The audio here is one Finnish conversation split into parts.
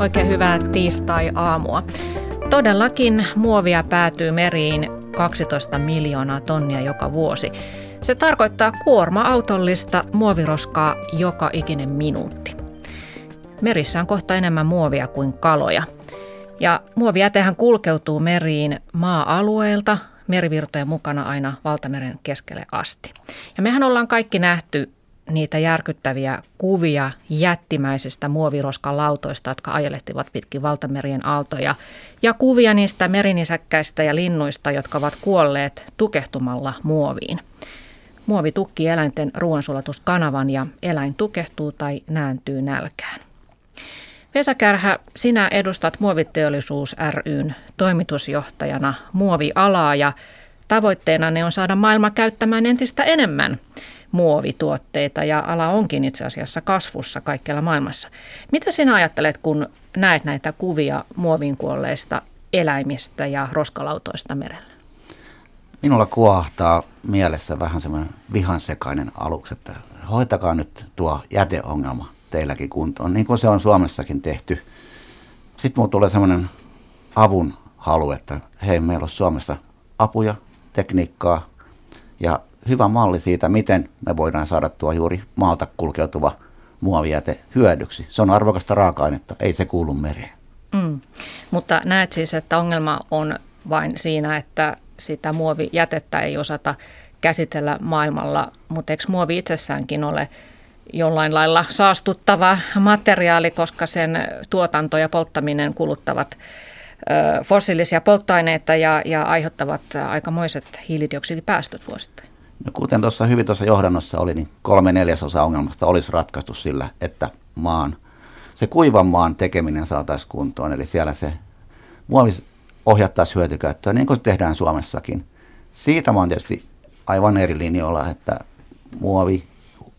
Oikein hyvää tiistai-aamua. Todellakin muovia päätyy meriin 12 miljoonaa tonnia joka vuosi. Se tarkoittaa kuorma-autollista muoviroskaa joka ikinen minuutti. Merissä on kohta enemmän muovia kuin kaloja. Ja muovijätehän kulkeutuu meriin maa-alueelta merivirtojen mukana aina valtameren keskelle asti. Ja mehän ollaan kaikki nähty niitä järkyttäviä kuvia jättimäisistä muoviroskalautoista, jotka ajelehtivat pitkin valtamerien aaltoja, ja kuvia niistä merinisäkkäistä ja linnuista, jotka ovat kuolleet tukehtumalla muoviin. Muovi tukkii eläinten ruoansulatuskanavan ja eläin tukehtuu tai nääntyy nälkään. Vesa Kärhä, sinä edustat Muoviteollisuus ryn toimitusjohtajana muovialaa ja tavoitteena ne on saada maailma käyttämään entistä enemmän muovituotteita ja ala onkin itse asiassa kasvussa kaikkialla maailmassa. Mitä sinä ajattelet, kun näet näitä kuvia muovin kuolleista eläimistä ja roskalautoista merellä? Minulla kuohtaa mielessä vähän semmoinen vihansekainen aluksi, että hoitakaa nyt tuo jäteongelma teilläkin kuntoon, niin kuin se on Suomessakin tehty. Sitten minulla tulee semmoinen avun halu, että hei, meillä on Suomessa apuja, tekniikkaa ja hyvä malli siitä, miten me voidaan saada tuo juuri maalta kulkeutuva muovijäte hyödyksi. Se on arvokasta raaka-ainetta, ei se kuulu mereen. Mm. Mutta näet siis, että ongelma on vain siinä, että sitä muovijätettä ei osata käsitellä maailmalla, mutta eikö muovi itsessäänkin ole jollain lailla saastuttava materiaali, koska sen tuotanto ja polttaminen kuluttavat fossiilisia polttoaineita ja, ja aiheuttavat aikamoiset hiilidioksidipäästöt vuosittain. No kuten tuossa hyvin tuossa johdannossa oli, niin kolme neljäsosa ongelmasta olisi ratkaistu sillä, että maan, se kuivan maan tekeminen saataisiin kuntoon. Eli siellä se muovi ohjattaisiin hyötykäyttöön, niin kuin tehdään Suomessakin. Siitä mä oon tietysti aivan eri linjoilla, että muovi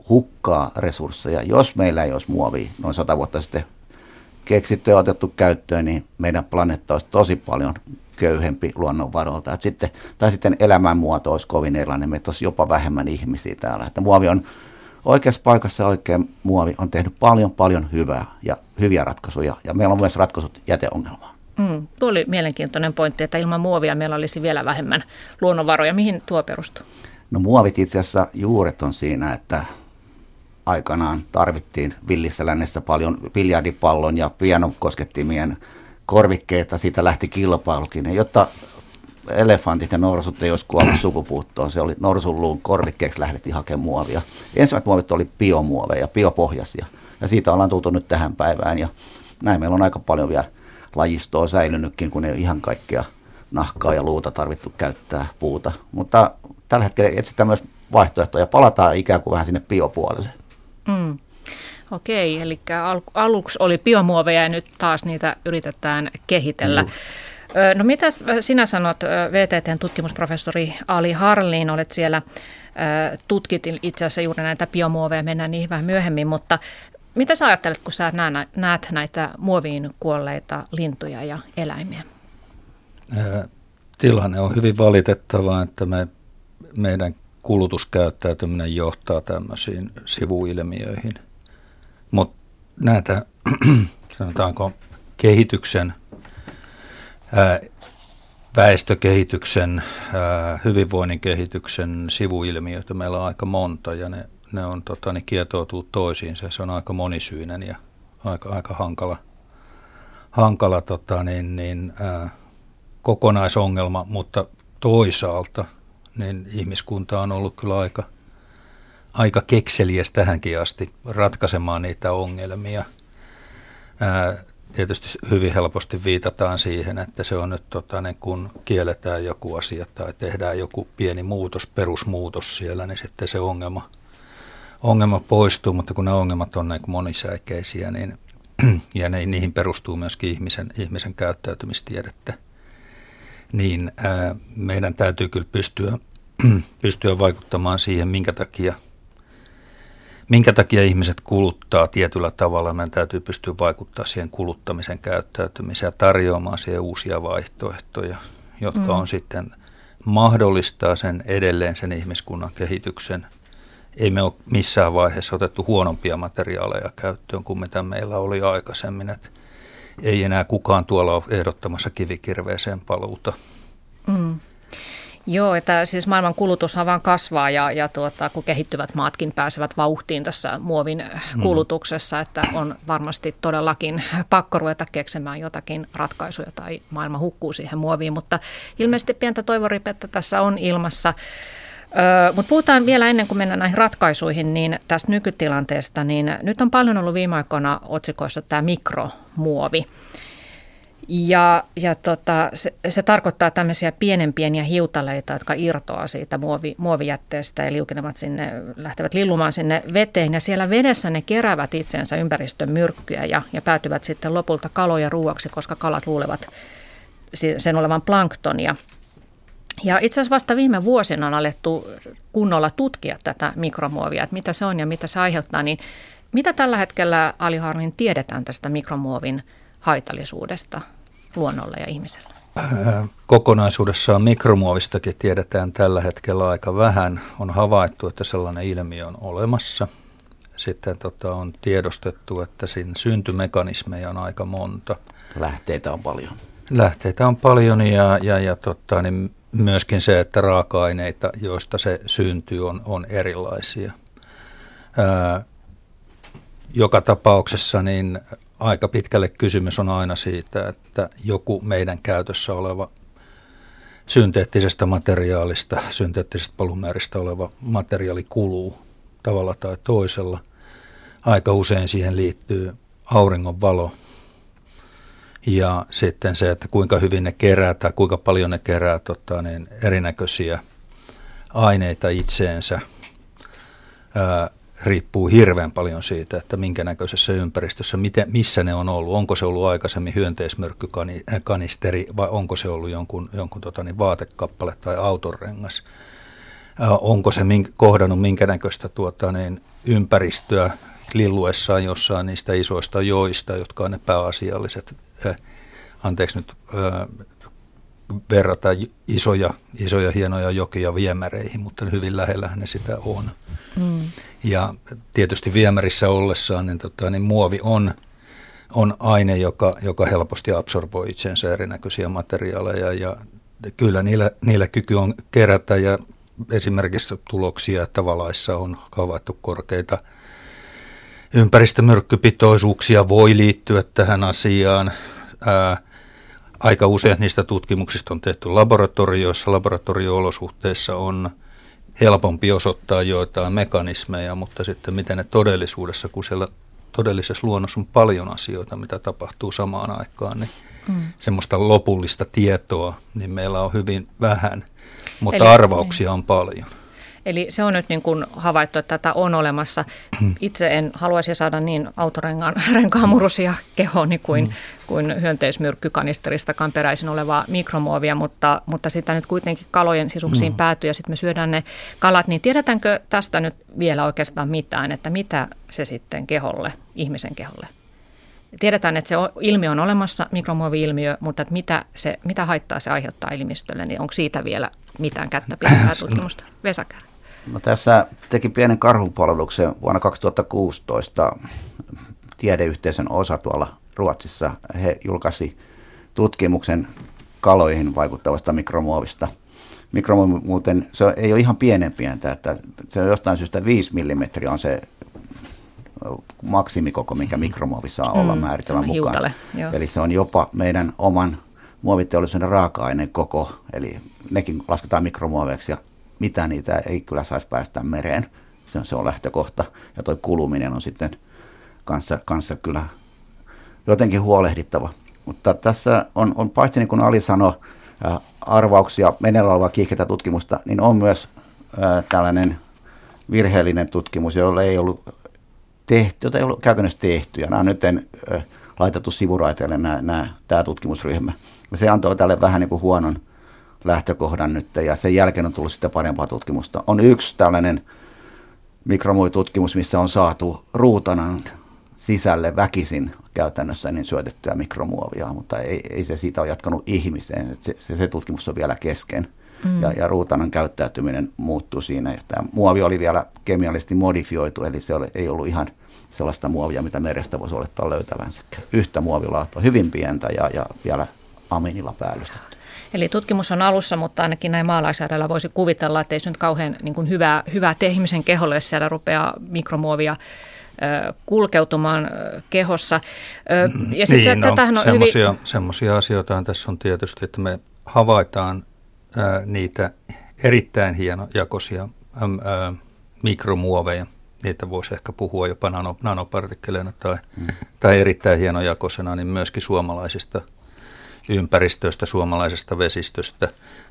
hukkaa resursseja. Jos meillä ei olisi muovia noin sata vuotta sitten keksitty ja otettu käyttöön, niin meidän planeetta olisi tosi paljon köyhempi luonnonvaroilta. Et sitten, tai sitten elämänmuoto olisi kovin erilainen, meitä olisi jopa vähemmän ihmisiä täällä. Että muovi on oikeassa paikassa oikein muovi on tehnyt paljon paljon hyvää ja hyviä ratkaisuja. Ja meillä on myös ratkaisut jäteongelmaan. Mm, tuo oli mielenkiintoinen pointti, että ilman muovia meillä olisi vielä vähemmän luonnonvaroja. Mihin tuo perustuu? No muovit itse asiassa juuret on siinä, että aikanaan tarvittiin villissä lännessä paljon biljardipallon ja pianokoskettimien korvikkeita, siitä lähti kilpailukin. jotta elefantit ja norsut ei olisi kuollut sukupuuttoon, se oli norsunluun korvikkeeksi lähdettiin hakemaan muovia. Ensimmäiset muovit oli biomuoveja, biopohjaisia, ja siitä ollaan tultu nyt tähän päivään, ja näin meillä on aika paljon vielä lajistoa säilynytkin, kun ei ihan kaikkea nahkaa ja luuta tarvittu käyttää puuta. Mutta tällä hetkellä etsitään myös vaihtoehtoja, palataan ikään kuin vähän sinne biopuolelle. Okei, eli al- aluksi oli biomuoveja ja nyt taas niitä yritetään kehitellä. Mm. No mitä sinä sanot, VTTn tutkimusprofessori Ali Harlin, olet siellä tutkit itse asiassa juuri näitä biomuoveja, mennään niihin vähän myöhemmin, mutta mitä sä ajattelet, kun sä näet näitä muoviin kuolleita lintuja ja eläimiä? Tilanne on hyvin valitettava, että me, meidän kulutuskäyttäytyminen johtaa tämmöisiin sivuilmiöihin. Mutta näitä, sanotaanko, kehityksen, väestökehityksen, hyvinvoinnin kehityksen sivuilmiöitä meillä on aika monta ja ne, ne, on, tota, ne kietoutuu toisiinsa. Se on aika monisyinen ja aika, aika hankala, hankala tota, niin, niin, ää, kokonaisongelma, mutta toisaalta – niin ihmiskunta on ollut kyllä aika, aika kekseliäs tähänkin asti ratkaisemaan niitä ongelmia. Ää, tietysti hyvin helposti viitataan siihen, että se on nyt, tota, niin kun kielletään joku asia tai tehdään joku pieni muutos, perusmuutos siellä, niin sitten se ongelma, ongelma poistuu, mutta kun ne ongelmat on niin monisäikeisiä, niin, ja ne, niihin perustuu myöskin ihmisen, ihmisen käyttäytymistiedettä – niin ää, meidän täytyy kyllä pystyä, pystyä vaikuttamaan siihen, minkä takia, minkä takia ihmiset kuluttaa tietyllä tavalla. Meidän täytyy pystyä vaikuttaa siihen kuluttamisen käyttäytymiseen ja tarjoamaan siihen uusia vaihtoehtoja, jotka mm. on sitten mahdollistaa sen edelleen sen ihmiskunnan kehityksen. Ei me ole missään vaiheessa otettu huonompia materiaaleja käyttöön kuin mitä meillä oli aikaisemmin. Et ei enää kukaan tuolla ole ehdottamassa kivikirveeseen paluuta. Mm. Joo, että siis maailman kulutus vaan kasvaa ja, ja tuota, kun kehittyvät maatkin pääsevät vauhtiin tässä muovin mm. kulutuksessa, että on varmasti todellakin pakko ruveta keksemään jotakin ratkaisuja tai maailma hukkuu siihen muoviin, mutta ilmeisesti pientä toivoripettä tässä on ilmassa. Mutta puhutaan vielä ennen kuin mennään näihin ratkaisuihin, niin tästä nykytilanteesta, niin nyt on paljon ollut viime aikoina otsikoissa tämä mikromuovi. Ja, ja tota, se, se tarkoittaa tämmöisiä pienen pieniä hiutaleita, jotka irtoaa siitä muovi, muovijätteestä ja liukenevat sinne, lähtevät lillumaan sinne veteen. Ja siellä vedessä ne keräävät itseensä ympäristön myrkkyjä ja, ja päätyvät sitten lopulta kaloja ruuaksi, koska kalat luulevat sen olevan planktonia. Ja itse asiassa vasta viime vuosina on alettu kunnolla tutkia tätä mikromuovia, että mitä se on ja mitä se aiheuttaa. Niin mitä tällä hetkellä Ali Harvin tiedetään tästä mikromuovin haitallisuudesta luonnolle ja ihmiselle? Kokonaisuudessaan mikromuovistakin tiedetään tällä hetkellä aika vähän. On havaittu, että sellainen ilmiö on olemassa. Sitten tota, on tiedostettu, että siinä syntymekanismeja on aika monta. Lähteitä on paljon. Lähteitä on paljon ja, ja, ja tota, niin myöskin se, että raaka-aineita, joista se syntyy, on, on erilaisia. Ää, joka tapauksessa niin aika pitkälle kysymys on aina siitä, että joku meidän käytössä oleva synteettisestä materiaalista, synteettisestä polymeeristä oleva materiaali kuluu tavalla tai toisella. Aika usein siihen liittyy auringon valo ja sitten se, että kuinka hyvin ne kerää tai kuinka paljon ne kerää tota, niin erinäköisiä aineita itseensä. Ää, riippuu hirveän paljon siitä, että minkä näköisessä ympäristössä, miten, missä ne on ollut. Onko se ollut aikaisemmin hyönteismyrkkykanisteri vai onko se ollut jonkun, jonkun tota, niin vaatekappale tai autorengas. onko se mink, kohdannut minkä näköistä tuota, niin, ympäristöä lilluessaan jossain niistä isoista joista, jotka on ne pääasialliset, äh, anteeksi nyt äh, verrata isoja, isoja hienoja jokia viemäreihin, mutta hyvin lähellähän ne sitä on. Mm. Ja tietysti viemärissä ollessaan niin, tota, niin muovi on, on aine, joka, joka helposti absorboi itsensä erinäköisiä materiaaleja ja kyllä niillä, niillä kyky on kerätä ja esimerkiksi tuloksia, että valaissa on havaittu korkeita ympäristömyrkkypitoisuuksia voi liittyä tähän asiaan. Ää, aika useat niistä tutkimuksista on tehty laboratorioissa. Laboratorio-olosuhteissa on helpompi osoittaa joitain mekanismeja, mutta sitten miten ne todellisuudessa, kun siellä todellisessa luonnossa on paljon asioita, mitä tapahtuu samaan aikaan, niin mm. semmoista lopullista tietoa, niin meillä on hyvin vähän, mutta Eli, arvauksia niin. on paljon. Eli se on nyt niin kuin havaittu, että tätä on olemassa. Itse en haluaisi saada niin autorenkaan murusia kehooni kuin, mm. kuin hyönteismyrkkykanisteristakaan peräisin olevaa mikromuovia, mutta, mutta sitä nyt kuitenkin kalojen sisuksiin mm. päätyy ja sitten me syödään ne kalat. Niin tiedetäänkö tästä nyt vielä oikeastaan mitään, että mitä se sitten keholle, ihmisen keholle Tiedetään, että se ilmiö on olemassa, mikromuovi-ilmiö, mutta että mitä, se, mitä haittaa se aiheuttaa elimistölle, niin onko siitä vielä mitään kättä pitää tutkimusta? Vesäkärä. No tässä teki pienen karhunpalveluksen vuonna 2016 tiedeyhteisön osa tuolla Ruotsissa. He julkaisi tutkimuksen kaloihin vaikuttavasta mikromuovista. Mikromuovi muuten, se ei ole ihan pienen pientä, että se on jostain syystä 5 mm on se maksimikoko, mikä mikromuovi saa olla mm, määritelmän mukaan. Hiutale, Eli se on jopa meidän oman muoviteollisuuden raaka-aineen koko, eli nekin lasketaan mikromuoveiksi ja mitä niitä ei kyllä saisi päästä mereen. Se on, se on lähtökohta. Ja tuo kuluminen on sitten kanssa, kanssa kyllä jotenkin huolehdittava. Mutta tässä on, on paitsi niin kuin Ali sanoi, ää, arvauksia, meneillään olevaa kiihkeitä tutkimusta, niin on myös ää, tällainen virheellinen tutkimus, jolla ei ollut tehty, jota ei ollut käytännössä tehty. Ja nämä on nyt ää, laitettu sivuraiteille nämä, nämä, tämä tutkimusryhmä. Se antoi tälle vähän niin kuin huonon lähtökohdan nyt ja sen jälkeen on tullut sitten parempaa tutkimusta. On yksi tällainen mikromuovitutkimus, missä on saatu ruutanan sisälle väkisin käytännössä niin syötettyä mikromuovia, mutta ei, ei se siitä ole jatkanut ihmiseen. Se, se, se tutkimus on vielä kesken. mm. ja, ja ruutanan käyttäytyminen muuttui siinä. Tämä muovi oli vielä kemiallisesti modifioitu, eli se oli, ei ollut ihan sellaista muovia, mitä merestä voisi olettaa löytävänsä. Yhtä muovilaatua, hyvin pientä ja, ja vielä aminilla päällystetty. Eli tutkimus on alussa, mutta ainakin näin maalaisjärjellä voisi kuvitella, että ei se nyt kauhean niin kuin hyvää, hyvää tee ihmisen keholle, jos siellä rupeaa mikromuovia kulkeutumaan kehossa. Ja sit niin, no, on semmoisia, hyvin... semmoisia asioita tässä on tietysti, että me havaitaan ää, niitä erittäin hienojakoisia ää, mikromuoveja. Niitä voisi ehkä puhua jopa nano, nanopartikkeleina tai, mm. tai erittäin hienojakoisena, niin myöskin suomalaisista ympäristöstä, suomalaisesta vesistöstä,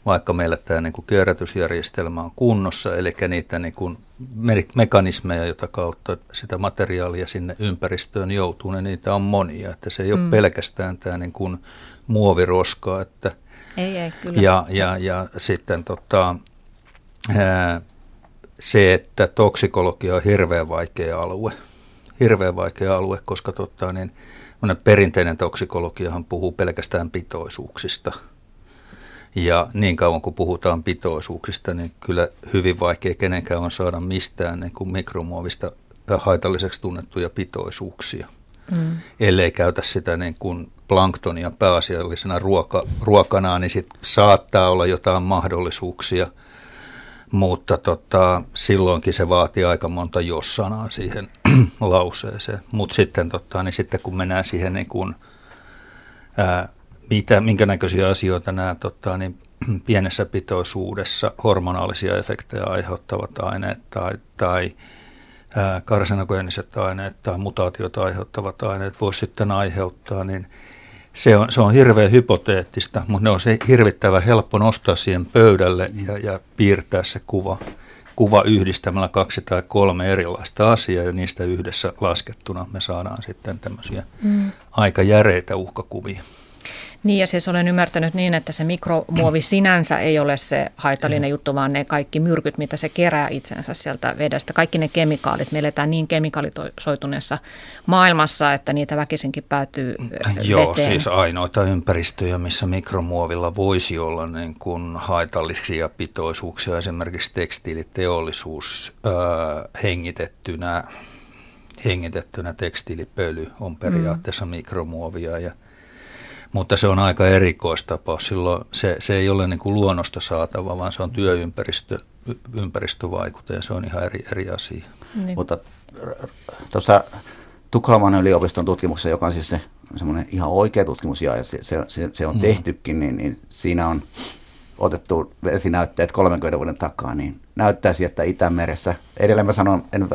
vaikka meillä tämä niin kuin kierrätysjärjestelmä on kunnossa, eli niitä niin kuin mekanismeja, joita kautta sitä materiaalia sinne ympäristöön joutuu, niin niitä on monia. Että se ei ole mm. pelkästään tämä niin kuin muoviroska. Että ei, ei, kyllä. Ja, ja, ja sitten tota, ää, se, että toksikologia on hirveän vaikea alue. Hirveän vaikea alue, koska tota, niin, perinteinen toksikologiahan puhuu pelkästään pitoisuuksista. Ja niin kauan kuin puhutaan pitoisuuksista, niin kyllä hyvin vaikea kenenkään on saada mistään niin kuin mikromuovista haitalliseksi tunnettuja pitoisuuksia. Mm. Ellei käytä sitä niin kuin planktonia pääasiallisena ruoka, ruokana, niin sit saattaa olla jotain mahdollisuuksia, mutta tota, silloinkin se vaatii aika monta jos-sanaa siihen lauseeseen. Mutta sitten, tota, niin sitten kun mennään siihen, niin kun, ää, mitä, minkä näköisiä asioita nämä tota, niin pienessä pitoisuudessa hormonaalisia efektejä aiheuttavat aineet tai, tai karsinogeeniset aineet tai mutaatiota aiheuttavat aineet voisi sitten aiheuttaa, niin se on, se on hirveän hypoteettista, mutta ne on se hirvittävän helppo nostaa siihen pöydälle ja, ja piirtää se kuva, kuva yhdistämällä kaksi tai kolme erilaista asiaa ja niistä yhdessä laskettuna me saadaan sitten tämmöisiä mm. aika järeitä uhkakuvia. Niin ja siis olen ymmärtänyt niin, että se mikromuovi sinänsä ei ole se haitallinen juttu, vaan ne kaikki myrkyt, mitä se kerää itsensä sieltä vedestä. Kaikki ne kemikaalit, me eletään niin kemikalisoituneessa maailmassa, että niitä väkisinkin päätyy veteen. Joo, siis ainoita ympäristöjä, missä mikromuovilla voisi olla niin kuin haitallisia pitoisuuksia, esimerkiksi tekstiiliteollisuus äh, hengitettynä, hengitettynä tekstiilipöly on periaatteessa mm. mikromuovia ja – mutta se on aika erikoistapaus. Silloin se, se ei ole niin kuin luonnosta saatava, vaan se on työympäristö, ympäristövaikute ja se on ihan eri, eri asia. Niin. Mutta tuossa Tukholman yliopiston tutkimuksessa, joka on siis se semmoinen ihan oikea tutkimus ja se, se, se, se on mm. tehtykin, niin, niin siinä on otettu vesinäytteet 30 vuoden takaa, niin näyttäisi, että Itämeressä, edelleen mä sanon, en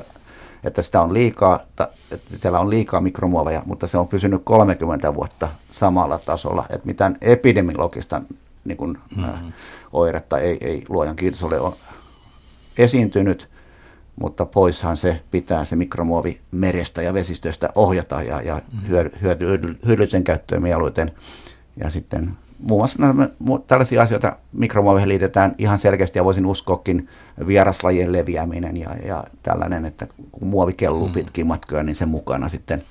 että sitä on liikaa, että siellä on liikaa mikromuoveja, mutta se on pysynyt 30 vuotta samalla tasolla, että mitään epidemiologista niin kuin, mm-hmm. oiretta ei, ei luojan kiitos ole esiintynyt, mutta poishan se pitää se mikromuovi merestä ja vesistöistä ohjata ja, ja mm-hmm. hyödyllisen käyttöön mieluiten. Ja sitten muun muassa tällaisia asioita mikromuoveihin liitetään ihan selkeästi ja voisin uskoakin vieraslajien leviäminen ja, ja tällainen, että kun muovi kelluu mm. pitkin matkoja, niin sen mukana sitten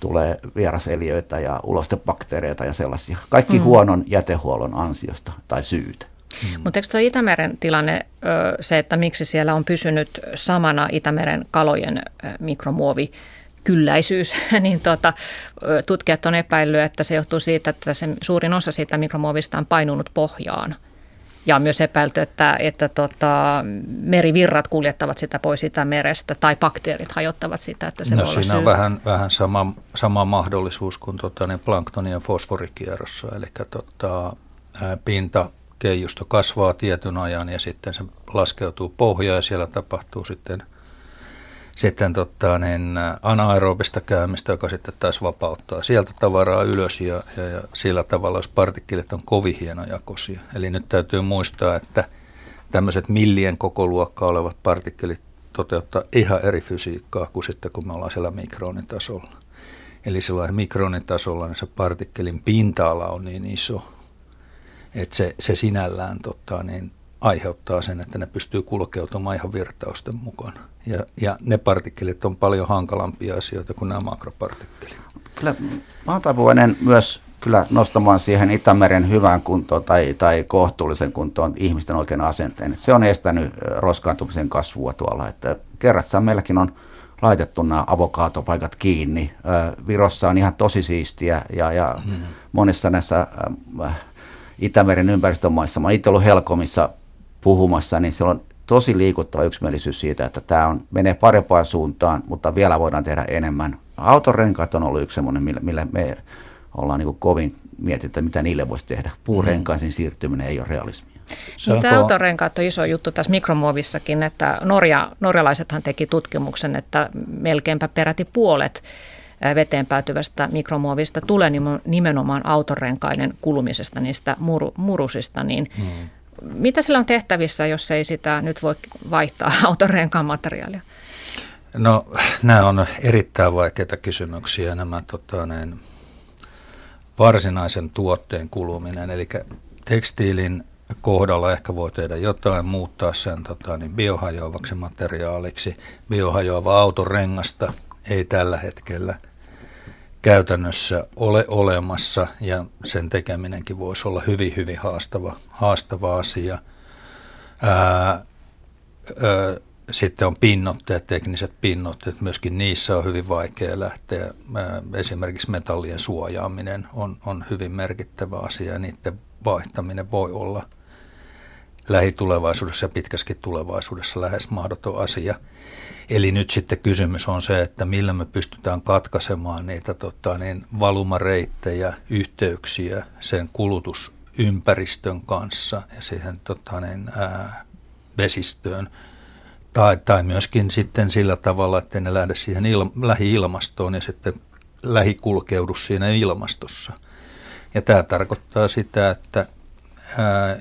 tulee vieraseliöitä ja ulostebakteereita ja sellaisia. Kaikki mm. huonon jätehuollon ansiosta tai syytä. Mm. Mutta eikö tuo Itämeren tilanne, se, että miksi siellä on pysynyt samana Itämeren kalojen mikromuovi, kylläisyys, niin tuota, tutkijat on epäillyt, että se johtuu siitä, että se suurin osa siitä mikromuovista on painunut pohjaan. Ja on myös epäilty, että, että tota, merivirrat kuljettavat sitä pois sitä merestä tai bakteerit hajottavat sitä. Että se no, siinä on vähän, vähän sama, sama mahdollisuus kuin tota, niin planktonin ja fosforikierrossa. Eli tota, pinta keijusto kasvaa tietyn ajan ja sitten se laskeutuu pohjaan ja siellä tapahtuu sitten – sitten tota, niin anaerobista käymistä, joka sitten taas vapauttaa sieltä tavaraa ylös ja, ja, ja sillä tavalla, jos partikkelit on kovin hienojakoisia. Eli nyt täytyy muistaa, että tämmöiset millien koko luokkaa olevat partikkelit toteuttaa ihan eri fysiikkaa kuin sitten kun me ollaan siellä mikronitasolla. Eli silloin mikronitasolla niin se partikkelin pinta-ala on niin iso, että se, se sinällään tota, niin aiheuttaa sen, että ne pystyy kulkeutumaan ihan virtausten mukana. Ja, ja ne partikkelit on paljon hankalampia asioita kuin nämä makropartikkelit. Kyllä mä oon taipuvainen myös kyllä nostamaan siihen Itämeren hyvään kuntoon tai, tai kohtuullisen kuntoon ihmisten oikean asenteen. Et se on estänyt roskaantumisen kasvua tuolla. Että kerrassaan meilläkin on laitettu nämä avokaatopaikat kiinni. Virossa on ihan tosi siistiä ja, ja hmm. monissa näissä Itämeren ympäristömaissa, mä itse ollut Helkomissa puhumassa, niin siellä on tosi liikuttava yksimielisyys siitä, että tämä on, menee parempaan suuntaan, mutta vielä voidaan tehdä enemmän. Autorenkaat on ollut yksi semmoinen, millä, millä me ollaan niin kovin mietitty, että mitä niille voisi tehdä. Puurenkaisiin siirtyminen ei ole realismia. Niin, tämä autorenkaat on iso juttu tässä mikromuovissakin, että Norja, norjalaisethan teki tutkimuksen, että melkeinpä peräti puolet veteen päätyvästä mikromuovista tulee nimenomaan autorenkaiden kulumisesta, niistä mur, murusista, niin hmm. Mitä sillä on tehtävissä, jos ei sitä nyt voi vaihtaa autorenkaan materiaalia? No nämä on erittäin vaikeita kysymyksiä, nämä tota, niin, varsinaisen tuotteen kuluminen, eli tekstiilin kohdalla ehkä voi tehdä jotain, muuttaa sen tota, niin biohajoavaksi materiaaliksi. Biohajoava autorengasta ei tällä hetkellä käytännössä ole olemassa ja sen tekeminenkin voisi olla hyvin, hyvin haastava, haastava asia. Ää, ää, sitten on pinnotteet, tekniset pinnotteet, myöskin niissä on hyvin vaikea lähteä. Esimerkiksi metallien suojaaminen on, on hyvin merkittävä asia ja niiden vaihtaminen voi olla lähitulevaisuudessa ja pitkäskin tulevaisuudessa lähes mahdoton asia. Eli nyt sitten kysymys on se, että millä me pystytään katkaisemaan niitä tota, niin valumareittejä, yhteyksiä sen kulutusympäristön kanssa ja siihen tota, niin, ää, vesistöön. Tai, tai myöskin sitten sillä tavalla, että ne lähde siihen il, lähi-ilmastoon ja sitten lähikulkeudu siinä ilmastossa. Ja tämä tarkoittaa sitä, että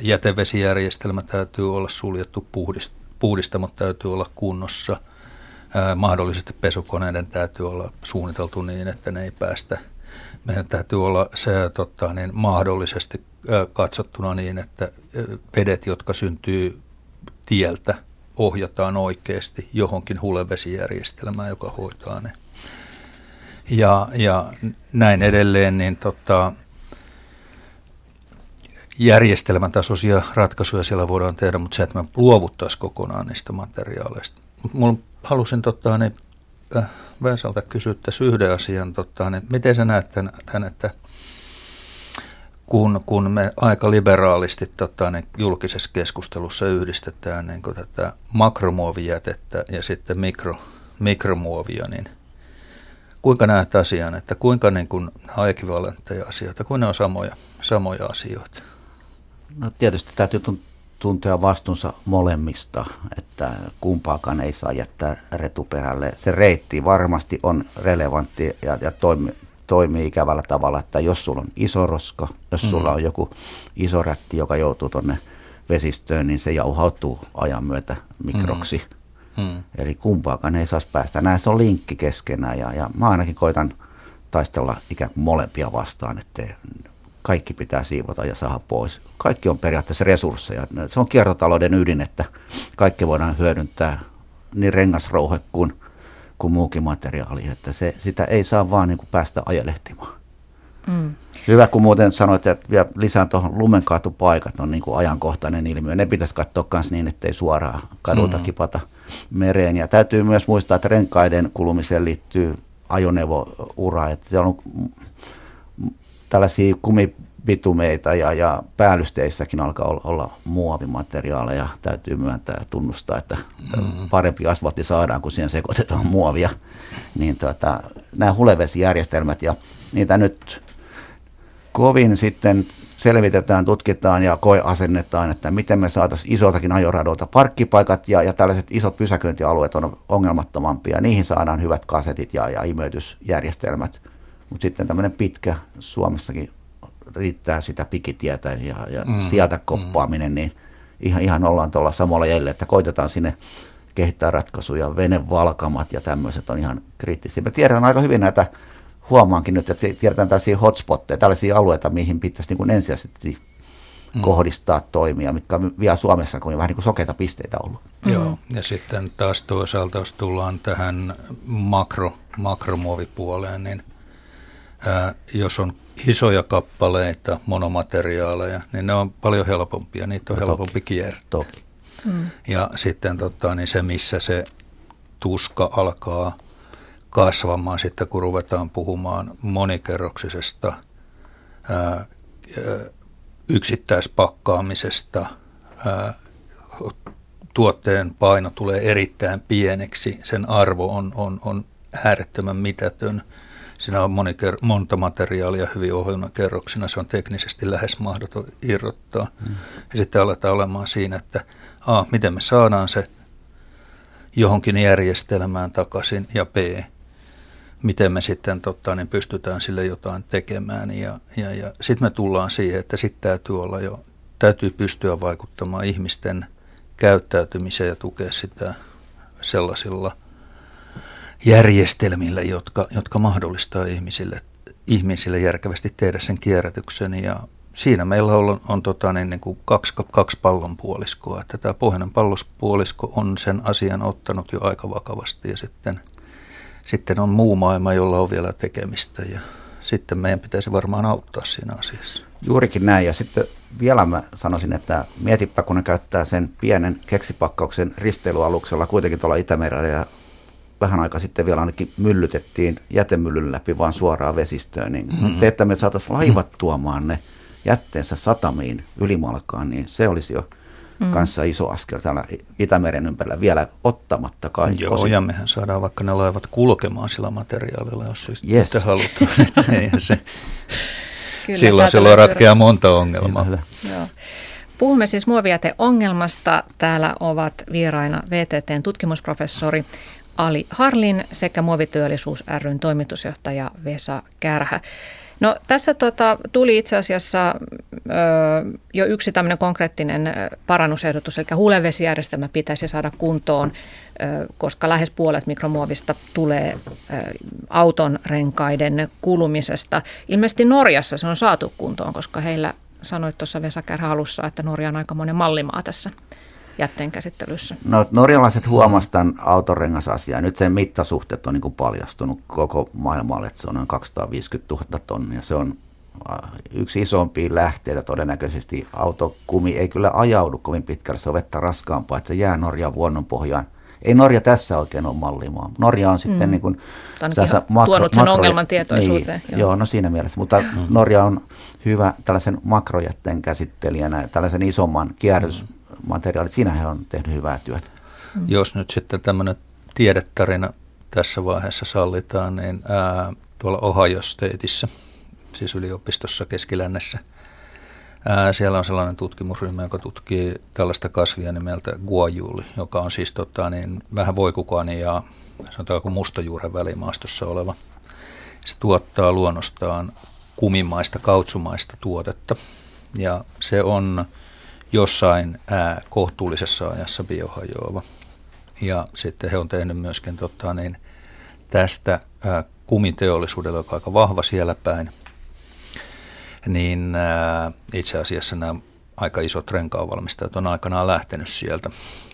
jätevesijärjestelmä täytyy olla suljettu, puhdist, puhdistamot täytyy olla kunnossa – mahdollisesti pesukoneiden täytyy olla suunniteltu niin, että ne ei päästä. Meidän täytyy olla se tota, niin mahdollisesti katsottuna niin, että vedet, jotka syntyy tieltä, ohjataan oikeasti johonkin hulevesijärjestelmään, joka hoitaa ne. Ja, ja näin edelleen, niin tota, järjestelmän tasoisia ratkaisuja siellä voidaan tehdä, mutta se, että me luovuttaisiin kokonaan niistä materiaaleista. Mulla halusin tota, niin, äh, Vesalta kysyä tässä yhden asian. Tota, niin, miten sä näet tämän, tämän että kun, kun me aika liberaalisti tota, niin julkisessa keskustelussa yhdistetään niin tätä makromuovijätettä ja sitten mikro, mikromuovia, niin kuinka näet asian, että kuinka niin kuin, nämä on asioita, kuinka ne on samoja, samoja asioita? No tietysti täytyy tuntea vastuunsa molemmista, että kumpaakaan ei saa jättää retuperälle. Se reitti varmasti on relevantti ja, ja toimi, toimii ikävällä tavalla, että jos sulla on iso roska, jos mm. sulla on joku iso rätti, joka joutuu tuonne vesistöön, niin se jauhautuu ajan myötä mikroksi. Mm. Mm. Eli kumpaakaan ei saisi päästä. Näissä on linkki keskenään ja, ja mä ainakin koitan taistella ikään kuin molempia vastaan, ettei kaikki pitää siivota ja saada pois. Kaikki on periaatteessa resursseja. Se on kiertotalouden ydin, että kaikki voidaan hyödyntää niin rengasrouhe kuin, kuin muukin materiaali. Että se, sitä ei saa vaan niin kuin päästä ajelehtimaan. Mm. Hyvä, kun muuten sanoit, että vielä lisään tuohon lumenkaatupaikat on niin kuin ajankohtainen ilmiö. Ne pitäisi katsoa myös niin, ettei suoraan kadulta mm. kipata mereen. Ja täytyy myös muistaa, että renkaiden kulumiseen liittyy ajoneuvoura. Että se on tällaisia kumipitumeita ja, ja päällysteissäkin alkaa olla, olla muovimateriaaleja. Täytyy myöntää ja tunnustaa, että mm-hmm. parempi asfaltti saadaan, kun siihen sekoitetaan muovia. Niin tota, nämä hulevesijärjestelmät ja niitä nyt kovin sitten selvitetään, tutkitaan ja koeasennetaan, että miten me saataisiin isoltakin ajoradolta parkkipaikat ja, ja tällaiset isot pysäköintialueet on ongelmattomampia. Niihin saadaan hyvät kasetit ja, ja imeytysjärjestelmät. Mutta sitten tämmöinen pitkä, Suomessakin riittää sitä pikitietä ja, ja mm, sieltä koppaaminen, mm. niin ihan, ihan ollaan tuolla samalla jäljellä, että koitetaan sinne kehittää ratkaisuja, venevalkamat ja tämmöiset on ihan kriittisiä. Me tiedetään aika hyvin näitä, huomaankin nyt, että tiedetään tällaisia hotspotteja, tällaisia alueita, mihin pitäisi niin kuin ensisijaisesti mm. kohdistaa toimia, mitkä on vielä Suomessa kuin vähän niin kuin sokeita pisteitä ollut. Mm. Joo, ja sitten taas toisaalta, jos tullaan tähän makro, makromuovipuoleen, niin – jos on isoja kappaleita, monomateriaaleja, niin ne on paljon helpompia. Niitä on no, helpompi toki, kiertää. Toki. Mm. Ja sitten tota, niin se, missä se tuska alkaa kasvamaan sitten, kun ruvetaan puhumaan monikerroksisesta ää, yksittäispakkaamisesta, ää, tuotteen paino tulee erittäin pieneksi, sen arvo on, on, on äärettömän mitätön. Siinä on moniker- monta materiaalia hyvin ohjelma kerroksina, se on teknisesti lähes mahdoton irrottaa. Mm. Ja sitten aletaan olemaan siinä, että A, miten me saadaan se johonkin järjestelmään takaisin, ja B, miten me sitten totta, niin pystytään sille jotain tekemään. Ja, ja, ja sitten me tullaan siihen, että sitten täytyy olla jo, täytyy pystyä vaikuttamaan ihmisten käyttäytymiseen ja tukea sitä sellaisilla järjestelmillä, jotka, jotka mahdollistaa ihmisille, ihmisille järkevästi tehdä sen kierrätyksen. Ja siinä meillä on, on, tota, niin, niin kuin kaksi, kaksi pallonpuoliskoa. Että tämä pohjoinen pallospuolisko on sen asian ottanut jo aika vakavasti ja sitten – sitten on muu maailma, jolla on vielä tekemistä ja sitten meidän pitäisi varmaan auttaa siinä asiassa. Juurikin näin ja sitten vielä mä sanoisin, että mietipä kun ne käyttää sen pienen keksipakkauksen risteilyaluksella kuitenkin tuolla Itämerellä ja vähän aika sitten vielä ainakin myllytettiin jätemyllyn läpi vaan suoraan vesistöön, niin mm-hmm. se, että me saataisiin laivat tuomaan ne jätteensä satamiin ylimalkaan, niin se olisi jo mm. kanssa iso askel täällä Itämeren ympärillä vielä ottamatta kai. Joo, osin. ja mehän saadaan vaikka ne laivat kulkemaan sillä materiaalilla, jos siis yes. halutaan. Että se, Kyllä, silloin silloin ratkeaa monta ongelmaa. Joo. Puhumme siis muovijäteongelmasta. Täällä ovat vieraina VTTn tutkimusprofessori Ali Harlin sekä Muovityöllisyys ryn toimitusjohtaja Vesa Kärhä. No tässä tota, tuli itse asiassa ö, jo yksi tämmöinen konkreettinen parannusehdotus, eli hulevesijärjestelmä pitäisi saada kuntoon, ö, koska lähes puolet mikromuovista tulee ö, auton renkaiden kulumisesta. Ilmeisesti Norjassa se on saatu kuntoon, koska heillä sanoit tuossa Vesa alussa, että Norja on aika monen mallimaa tässä jätteen käsittelyssä? No norjalaiset huomasivat tämän autorengasasian. Nyt sen mittasuhteet on niin kuin paljastunut koko maailmalle, että se on noin 250 000 tonnia. Se on äh, yksi isompia lähteitä todennäköisesti. Autokumi ei kyllä ajaudu kovin pitkälle, se on vettä raskaampaa, että se jää Norjan vuonnon pohjaan. Ei Norja tässä oikein ole mallimaa. Norja on sitten mm. niin kuin... makro, tuonut sen makro, ongelman tietoisuuteen. Niin, joo. joo, no siinä mielessä. Mutta. Norja on hyvä tällaisen makrojätteen käsittelijänä, tällaisen isomman kierrätys, mm materiaalit, siinä he on tehnyt hyvää työtä. Mm. Jos nyt sitten tämmöinen tiedetarina tässä vaiheessa sallitaan, niin ää, tuolla Ohio Stateissa, siis yliopistossa keskilännessä, ää, siellä on sellainen tutkimusryhmä, joka tutkii tällaista kasvia nimeltä guajuli, joka on siis tota, niin, vähän voikukani ja sanotaanko mustajuuren välimaastossa oleva. Se tuottaa luonnostaan kumimaista, kautsumaista tuotetta ja se on jossain ää, kohtuullisessa ajassa biohajoava. Ja sitten he on tehnyt myöskin tota, niin, tästä ää, kumiteollisuudella, joka on aika vahva siellä päin, niin ää, itse asiassa nämä aika isot renkaanvalmistajat on aikanaan lähtenyt sieltä,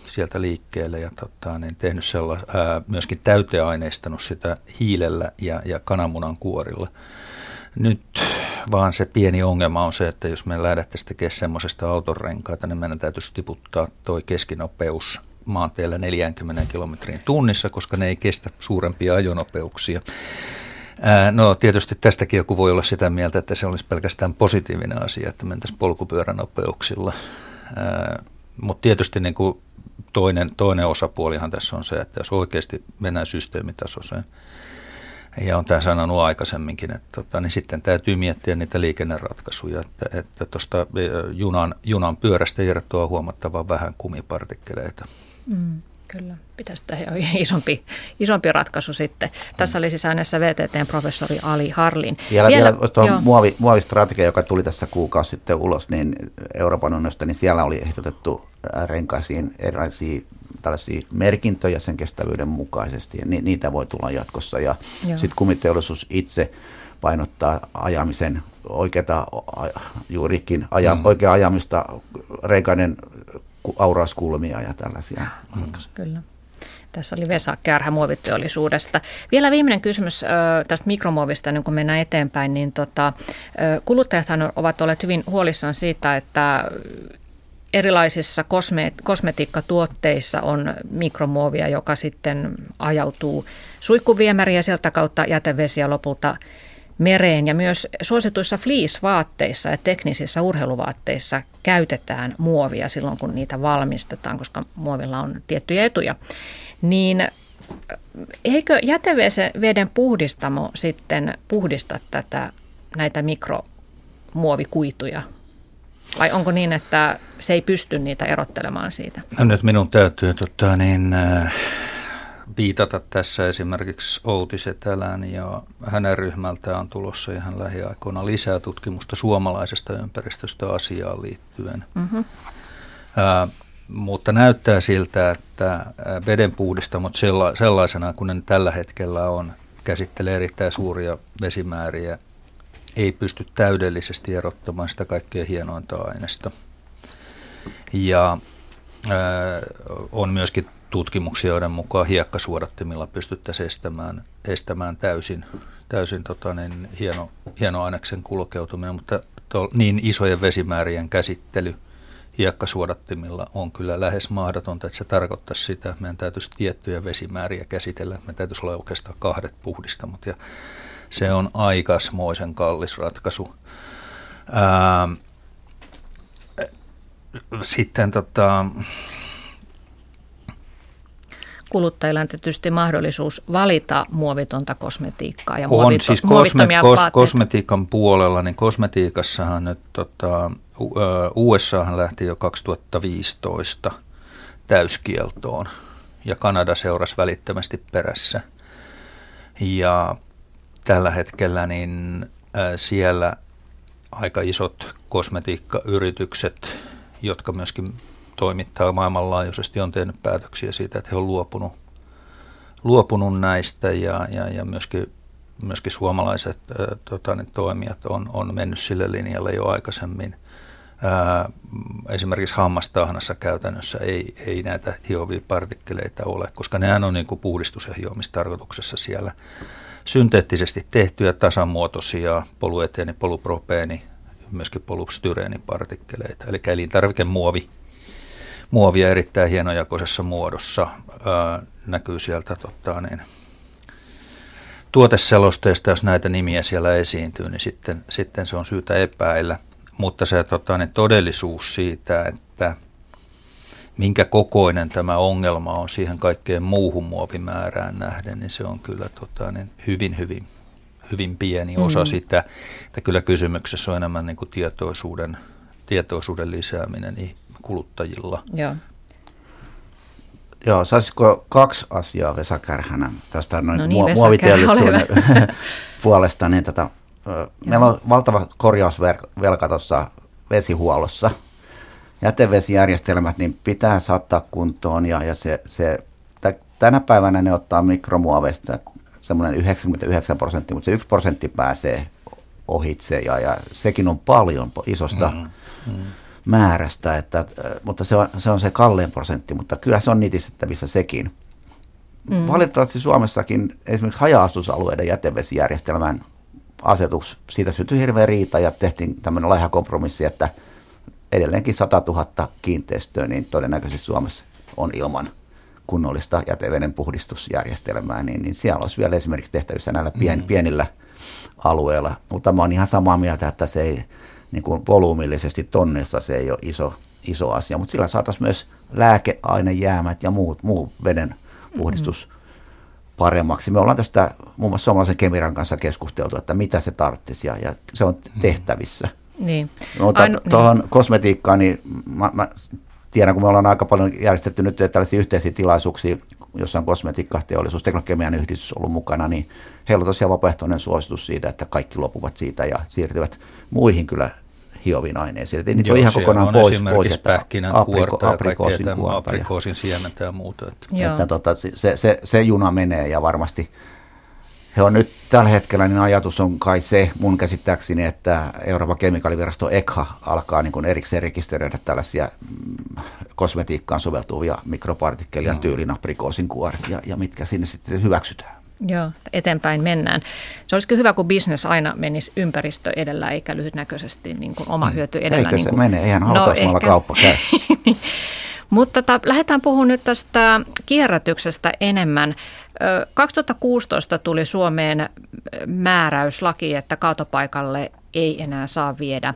sieltä liikkeelle ja tota, niin tehnyt sellais, ää, myöskin täyteaineistanut sitä hiilellä ja, ja kananmunan kuorilla. Nyt vaan se pieni ongelma on se, että jos me lähdettäisiin tekemään semmoisesta autonrenkaita, niin meidän täytyisi tiputtaa tuo keskinopeus maanteella 40 kilometrin tunnissa, koska ne ei kestä suurempia ajonopeuksia. no tietysti tästäkin joku voi olla sitä mieltä, että se olisi pelkästään positiivinen asia, että mentäisiin polkupyöränopeuksilla. Mutta tietysti niin kuin toinen, toinen osapuolihan tässä on se, että jos oikeasti mennään systeemitasoiseen, ja on tämä sanonut aikaisemminkin, että tota, niin sitten täytyy miettiä niitä liikenneratkaisuja, että, että tuosta junan, junan pyörästä irtoaa huomattavan vähän kumipartikkeleita. Mm, kyllä, pitäisi tehdä isompi, isompi ratkaisu sitten. Tässä oli siis äänessä VTTn professori Ali Harlin. Vielä, vielä, vielä muovi, muovistrategia, joka tuli tässä kuukausi sitten ulos, niin Euroopan unionista, niin siellä oli ehdotettu renkaisiin erilaisia tällaisia merkintöjä sen kestävyyden mukaisesti ja ni, niitä voi tulla jatkossa. Ja sitten kumiteollisuus itse painottaa ajamisen oikeata, juurikin aja, mm. oikea ajamista, reikainen aurauskulmia ja tällaisia. Mm. Kyllä. Tässä oli Vesa Kärhä muoviteollisuudesta. Vielä viimeinen kysymys tästä mikromuovista, niin kun mennään eteenpäin, niin tota, kuluttajathan ovat olleet hyvin huolissaan siitä, että erilaisissa kosme- kosmetiikkatuotteissa on mikromuovia, joka sitten ajautuu suihkuviemäriin ja sieltä kautta jätevesiä lopulta mereen. Ja myös suosituissa fleece-vaatteissa ja teknisissä urheiluvaatteissa käytetään muovia silloin, kun niitä valmistetaan, koska muovilla on tiettyjä etuja. Niin eikö jäteveden puhdistamo sitten puhdista tätä, näitä mikromuovikuituja vai onko niin, että se ei pysty niitä erottelemaan siitä? No nyt minun täytyy tota, niin, äh, viitata tässä esimerkiksi Outi Setälään ja hänen ryhmältään on tulossa ihan lähiaikoina lisää tutkimusta suomalaisesta ympäristöstä asiaan liittyen. Mm-hmm. Äh, mutta näyttää siltä, että äh, vedenpuhdistamot sellaisena kuin ne tällä hetkellä on, käsittelee erittäin suuria vesimääriä ei pysty täydellisesti erottamaan sitä kaikkein hienointa aineesta. Ja ää, on myöskin tutkimuksia, joiden mukaan hiekkasuodattimilla pystyttäisiin estämään, estämään täysin, täysin tota, niin, hieno, hieno aineksen kulkeutuminen, mutta to, niin isojen vesimäärien käsittely hiekkasuodattimilla on kyllä lähes mahdotonta, että se tarkoittaa sitä, että meidän täytyisi tiettyjä vesimääriä käsitellä, me täytyisi olla oikeastaan kahdet puhdistamot ja se on aikasmoisen kallis ratkaisu. Ää, sitten tota, kuluttajilla on tietysti mahdollisuus valita muovitonta kosmetiikkaa ja on, siis kosme, kos, kosmetiikan puolella, niin kosmetiikassahan nyt tota, USAhan lähti jo 2015 täyskieltoon ja Kanada seurasi välittömästi perässä. Ja tällä hetkellä niin siellä aika isot kosmetiikkayritykset, jotka myöskin toimittaa maailmanlaajuisesti, on tehnyt päätöksiä siitä, että he on luopunut, luopunut näistä ja, ja, ja myöskin, myöskin suomalaiset ä, tota, niin toimijat on, on mennyt sille linjalle jo aikaisemmin. Ää, esimerkiksi hammastahnassa käytännössä ei, ei näitä hiovia partikkeleita ole, koska nehän on niin kuin puhdistus- ja hiomistarkoituksessa siellä synteettisesti tehtyjä tasamuotoisia polyeteeni, polupropeeni, myöskin polustyreenipartikkeleita, eli elintarvikemuovi. Muovia erittäin hienojakoisessa muodossa ää, näkyy sieltä tota, niin, tuoteselosteesta, jos näitä nimiä siellä esiintyy, niin sitten, sitten se on syytä epäillä. Mutta se tota, niin todellisuus siitä, että minkä kokoinen tämä ongelma on siihen kaikkeen muuhun muovimäärään nähden, niin se on kyllä tota, niin hyvin, hyvin, hyvin pieni osa mm. sitä. Että kyllä kysymyksessä on enemmän niin kuin tietoisuuden, tietoisuuden lisääminen kuluttajilla. Joo. Joo, saisiko kaksi asiaa Vesa Kärhänä tästä noin no niin, muoviteollisuuden puolesta. Niin tätä, meillä on valtava korjausvelka tuossa vesihuollossa – jätevesijärjestelmät niin pitää saattaa kuntoon ja, ja se, se, tänä päivänä ne ottaa mikromuoveista semmoinen 99 prosenttia, mutta se yksi prosentti pääsee ohitse ja, ja sekin on paljon isosta mm, mm. määrästä, että, mutta se on, se on se kallein prosentti, mutta kyllä se on nitistettävissä sekin. Mm. Valitettavasti Suomessakin esimerkiksi haja-asutusalueiden jätevesijärjestelmän asetus, siitä syntyi hirveä riita ja tehtiin tämmöinen laiha kompromissi, että – edelleenkin 100 000 kiinteistöä, niin todennäköisesti Suomessa on ilman kunnollista jäteveden puhdistusjärjestelmää, niin, niin siellä olisi vielä esimerkiksi tehtävissä näillä pien, mm. pienillä alueilla. Mutta mä oon ihan samaa mieltä, että se ei niin kuin volyymillisesti tonnissa se ei ole iso, iso asia, mutta sillä saataisiin myös lääkeainejäämät ja muut, muu veden puhdistus mm-hmm. paremmaksi. Me ollaan tästä muun muassa suomalaisen Kemiran kanssa keskusteltu, että mitä se tarvitsisi ja, ja se on mm. tehtävissä. Niin. Mutta Aino, tuohon niin. kosmetiikkaan, niin mä, mä tiedän, kun me ollaan aika paljon järjestetty nyt tällaisia yhteisiä tilaisuuksia, jossa on kosmetiikkateollisuus, teknologian yhdistys ollut mukana, niin heillä on tosiaan vapaaehtoinen suositus siitä, että kaikki lopuvat siitä ja siirtyvät muihin kyllä hioviin aineisiin. Että niitä Joo, on ihan kokonaan on pois. pois pähkinän apriko, kuorta aprikoosin, ja aprikoosin siementä ja muuta. Että. Että tota, se, se, se juna menee ja varmasti he on nyt tällä hetkellä, niin ajatus on kai se mun käsittääkseni, että Euroopan kemikaalivirasto ECHA alkaa niin kuin erikseen rekisteröidä tällaisia mm, kosmetiikkaan soveltuvia mikropartikkeleja, mm. tyylin aprikoosin kuoret ja, ja mitkä sinne sitten hyväksytään. Joo, eteenpäin mennään. Se olisikin hyvä, kun bisnes aina menisi ympäristö edellä eikä lyhytnäköisesti niin kuin oma mm. hyöty edellä. Eikö niin se kuin, mene? Eihän hautausmaalla no, kauppa käy. Mutta tota, lähdetään puhumaan nyt tästä kierrätyksestä enemmän. 2016 tuli Suomeen määräyslaki, että kaatopaikalle ei enää saa viedä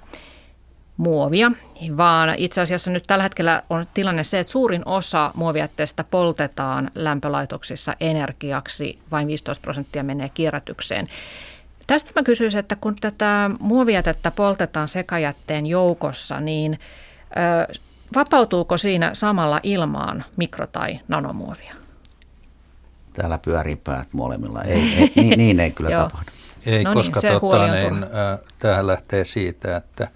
muovia, vaan itse asiassa nyt tällä hetkellä on tilanne se, että suurin osa muovijätteestä poltetaan lämpölaitoksissa energiaksi, vain 15 prosenttia menee kierrätykseen. Tästä mä kysyisin, että kun tätä muovijätettä poltetaan sekajätteen joukossa, niin vapautuuko siinä samalla ilmaan mikro- tai nanomuovia? Täällä pyörii päät molemmilla. Ei, ei, niin, niin ei kyllä tapahdu. Ei, no koska niin, tota, niin, äh, tämähän lähtee siitä, että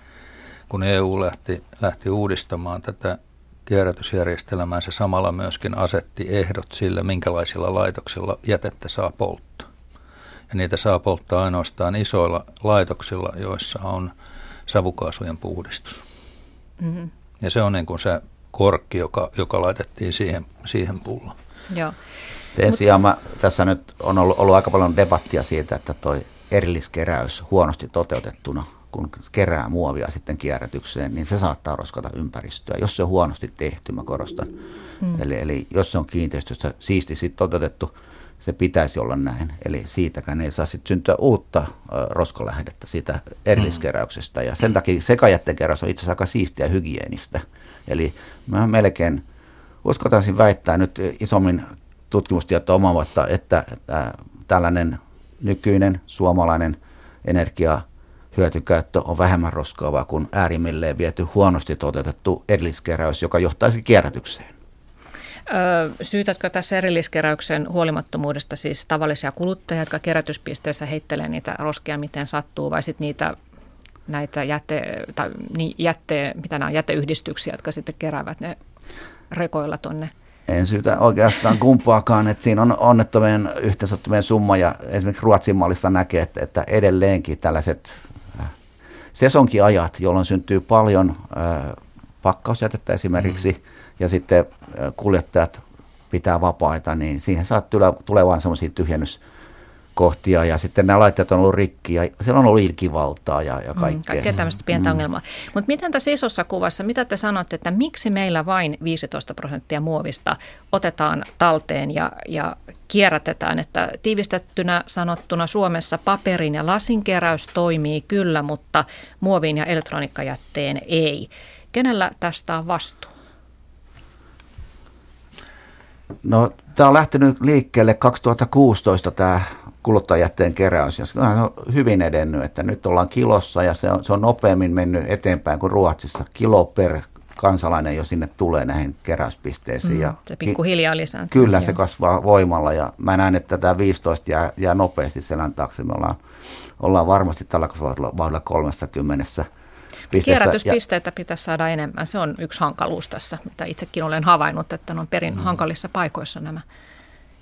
kun EU lähti, lähti uudistamaan tätä kierrätysjärjestelmää, se samalla myöskin asetti ehdot sille, minkälaisilla laitoksilla jätettä saa polttaa. Ja niitä saa polttaa ainoastaan isoilla laitoksilla, joissa on savukaasujen puhdistus. Mm-hmm. Ja se on niin kuin se korkki, joka, joka laitettiin siihen, siihen pulloon. Joo. Sen sijaan mä, tässä nyt on ollut, ollut aika paljon debattia siitä, että toi erilliskeräys huonosti toteutettuna, kun kerää muovia sitten kierrätykseen, niin se saattaa roskata ympäristöä, jos se on huonosti tehty, mä korostan. Hmm. Eli, eli jos se on kiinteistössä siisti sitten toteutettu, se pitäisi olla näin. Eli siitäkään ei saa sitten syntyä uutta roskolähdettä siitä erilliskeräyksestä. Ja sen takia sekajätteen keräys on itse asiassa aika siistiä hygienistä. Eli mä melkein uskotaisin väittää nyt isommin tutkimustietoa omaavatta, että, että tällainen nykyinen suomalainen energia hyötykäyttö on vähemmän roskaavaa kuin äärimmilleen viety huonosti toteutettu erilliskeräys, joka johtaisi kierrätykseen. Syytätkö tässä erilliskeräyksen huolimattomuudesta siis tavallisia kuluttajia, jotka kerätyspisteessä heittelee niitä roskia miten sattuu, vai sitten niitä näitä jäte, tai, niin jätte, mitä nämä on, jäteyhdistyksiä, jotka sitten keräävät ne rekoilla tuonne en syytä oikeastaan kumpaakaan, että siinä on onnettomien yhteensottomien summa ja esimerkiksi Ruotsin mallista näkee, että, että edelleenkin tällaiset äh, sesonkiajat, jolloin syntyy paljon äh, pakkausjätettä esimerkiksi mm. Ja sitten äh, kuljettajat pitää vapaita, niin siihen saattaa tulee vain semmoisia tyhjennys kohtia ja sitten nämä laitteet on ollut rikki ja siellä on ollut ilkivaltaa ja, ja kaikkea. Mm, kaikkea tämmöistä pientä mm. ongelmaa. Mutta miten tässä isossa kuvassa, mitä te sanotte, että miksi meillä vain 15 prosenttia muovista otetaan talteen ja, ja kierrätetään, että tiivistettynä sanottuna Suomessa paperin ja lasin keräys toimii kyllä, mutta muovin ja elektroniikkajätteen ei. Kenellä tästä on vastuu? No, tämä on lähtenyt liikkeelle 2016 tämä kuluttajajätteen keräys. Ja se on hyvin edennyt, että nyt ollaan kilossa ja se on, se on nopeammin mennyt eteenpäin kuin Ruotsissa. Kilo per kansalainen jo sinne tulee näihin keräyspisteisiin. Mm, ja se pikkuhiljaa lisääntyy. Kyllä, joo. se kasvaa voimalla ja mä näen, että tämä 15 jää, jää nopeasti selän taakse. Me ollaan, ollaan varmasti tällä vauhdilla 30 pisteessä. Kierrätyspisteitä ja, pitäisi saada enemmän. Se on yksi hankaluus tässä, mitä itsekin olen havainnut, että ne on perin mm. hankalissa paikoissa nämä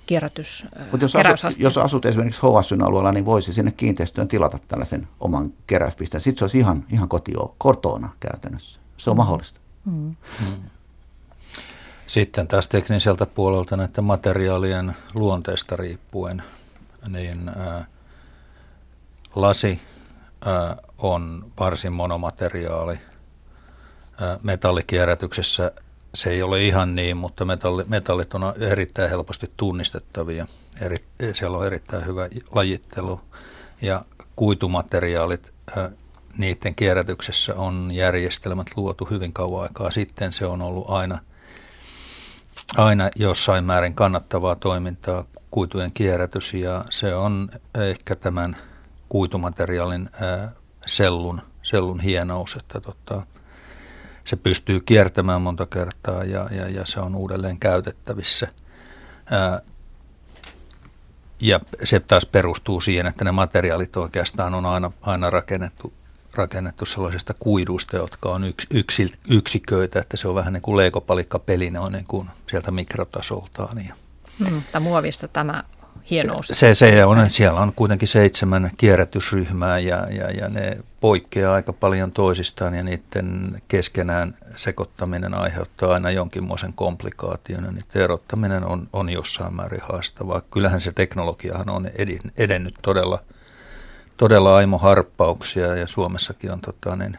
kierrätys, Mutta jos, asut, jos asut esimerkiksi Hovasyn alueella, niin voisi sinne kiinteistöön tilata tällaisen oman keräyspisteen. Sitten se olisi ihan, ihan kotio, kotona käytännössä. Se on mm. mahdollista. Mm. Mm. Sitten taas tekniseltä puolelta näiden materiaalien luonteesta riippuen, niin ää, lasi ää, on varsin monomateriaali. Metallikierrätyksessä se ei ole ihan niin, mutta metalli, metallit on erittäin helposti tunnistettavia. Eri, siellä on erittäin hyvä lajittelu ja kuitumateriaalit, niiden kierrätyksessä on järjestelmät luotu hyvin kauan aikaa sitten. Se on ollut aina, aina jossain määrin kannattavaa toimintaa, kuitujen kierrätys, ja se on ehkä tämän kuitumateriaalin sellun, sellun hienous, että tota, se pystyy kiertämään monta kertaa ja, ja, ja se on uudelleen käytettävissä. Ää, ja se taas perustuu siihen, että ne materiaalit oikeastaan on aina, aina rakennettu, rakennettu sellaisista kuiduista, jotka on yks, yksi, yksiköitä, että se on vähän niin kuin leikopalikkapeli, ne on niin kuin sieltä mikrotasoltaan. Ja. Mm, muovissa tämä Se, se on, siellä on kuitenkin seitsemän kierrätysryhmää ja, ja, ja ne poikkeaa aika paljon toisistaan ja niiden keskenään sekoittaminen aiheuttaa aina jonkinmoisen komplikaation ja niiden erottaminen on, on jossain määrin haastavaa. Kyllähän se teknologiahan on edennyt todella, todella aimo harppauksia ja Suomessakin on tota, niin,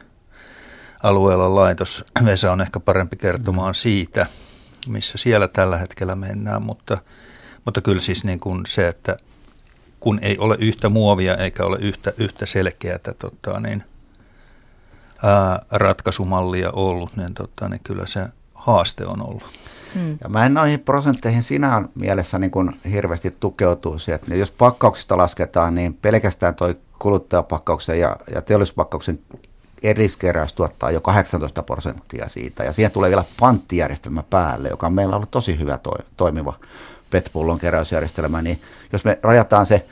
alueella laitos. Vesa on ehkä parempi kertomaan siitä, missä siellä tällä hetkellä mennään, mutta, mutta kyllä siis niin kuin se, että kun ei ole yhtä muovia eikä ole yhtä, yhtä selkeää tota, niin, ää, ratkaisumallia ollut, niin, tota, niin kyllä se haaste on ollut. Hmm. Ja mä en noihin prosentteihin sinä mielessä niin kuin hirveästi tukeutuu se, että jos pakkauksista lasketaan, niin pelkästään toi kuluttajapakkauksen ja, ja teollisuuspakkauksen eriskeräys tuottaa jo 18 prosenttia siitä. Ja siihen tulee vielä panttijärjestelmä päälle, joka on meillä ollut tosi hyvä to, toimiva PET-pullon keräysjärjestelmä. Niin jos me rajataan se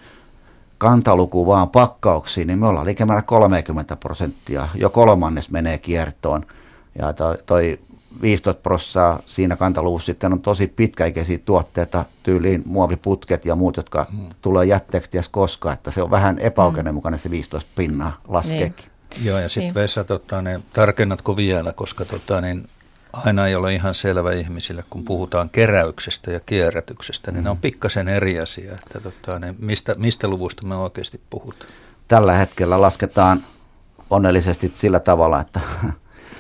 kantaluku vaan pakkauksiin, niin me ollaan liikemäärä 30 prosenttia. Jo kolmannes menee kiertoon. Ja toi, toi 15 prosenttia siinä kantaluvussa sitten on tosi pitkäikäisiä tuotteita, tyyliin muoviputket ja muut, jotka hmm. tulee jätteeksi ties koskaan, että se on vähän epäoikeudenmukainen se 15 pinnaa laskeekin. Niin. Joo, ja sitten niin. Vesa, tota, niin, tarkennatko vielä, koska tota, niin, aina ei ole ihan selvä ihmisille, kun puhutaan keräyksestä ja kierrätyksestä, niin ne on mm. pikkasen eri asia. Että, tota, niin, mistä, mistä luvusta me oikeasti puhutaan? Tällä hetkellä lasketaan onnellisesti sillä tavalla, että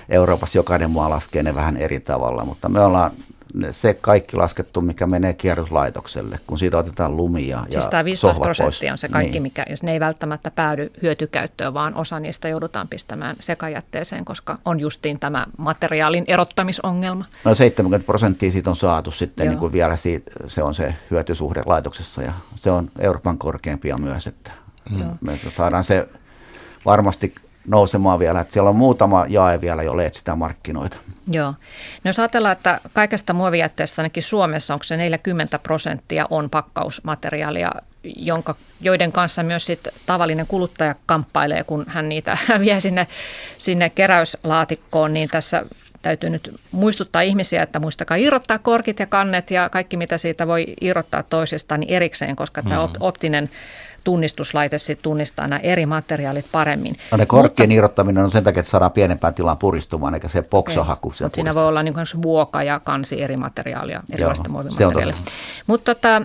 Euroopassa jokainen maa laskee ne vähän eri tavalla, mutta me ollaan se kaikki laskettu, mikä menee kierroslaitokselle, kun siitä otetaan lumia siis ja tämä 15 prosenttia on se kaikki, niin. mikä, jos ne ei välttämättä päädy hyötykäyttöön, vaan osa niistä joudutaan pistämään sekajätteeseen, koska on justiin tämä materiaalin erottamisongelma. No 70 prosenttia siitä on saatu sitten niin kuin vielä siitä, se on se hyötysuhde laitoksessa ja se on Euroopan korkeampia myös, että mm. me saadaan se varmasti nousemaan vielä. Että siellä on muutama jae vielä, jolle etsitään markkinoita. Joo. No jos ajatellaan, että kaikesta muovijätteestä ainakin Suomessa onko se 40 prosenttia on pakkausmateriaalia, jonka, joiden kanssa myös sit tavallinen kuluttaja kamppailee, kun hän niitä vie sinne, sinne keräyslaatikkoon, niin tässä täytyy nyt muistuttaa ihmisiä, että muistakaa irrottaa korkit ja kannet ja kaikki, mitä siitä voi irrottaa toisestaan niin erikseen, koska mm. tämä optinen tunnistuslaite sitten tunnistaa nämä eri materiaalit paremmin. No ne korkkien Mutta, irrottaminen on sen takia, että saadaan pienempään tilaan puristumaan, eikä se poksahaku. Mutta siinä voi olla niin vuoka ja kansi eri materiaalia, erilaista muovimateriaalia. Mutta tota,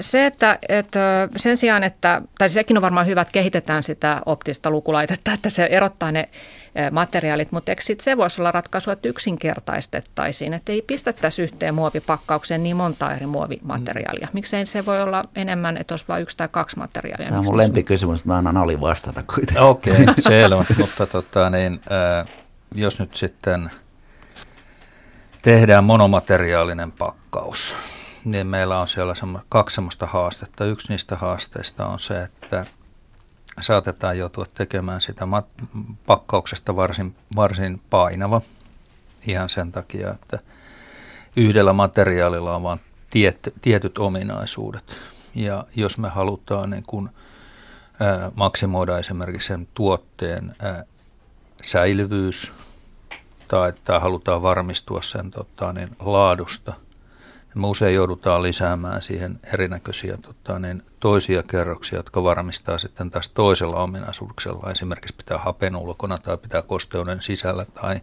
se, että, että sen sijaan, että, tai sekin on varmaan hyvä, että kehitetään sitä optista lukulaitetta, että se erottaa ne materiaalit, mutta eikö sit se voisi olla ratkaisu, että yksinkertaistettaisiin, että ei pistettäisi yhteen muovipakkaukseen niin monta eri muovimateriaalia. Miksei se voi olla enemmän, että olisi vain yksi tai kaksi materiaalia? Tämä on mun lempikysymys, mä annan Ali vastata kuitenkin. Okei, okay, selvä, mutta tota, niin, äh, jos nyt sitten tehdään monomateriaalinen pakkaus, niin meillä on siellä kaksi sellaista haastetta. Yksi niistä haasteista on se, että saatetaan joutua tekemään sitä mat- pakkauksesta varsin, varsin painava ihan sen takia, että yhdellä materiaalilla on vain tiet, tietyt ominaisuudet. Ja jos me halutaan niin kun, ää, maksimoida esimerkiksi sen tuotteen ää, säilyvyys tai, tai halutaan varmistua sen tota, niin, laadusta – me usein joudutaan lisäämään siihen erinäköisiä tota, niin toisia kerroksia, jotka varmistaa sitten taas toisella ominaisuuksella. Esimerkiksi pitää hapen ulkona tai pitää kosteuden sisällä tai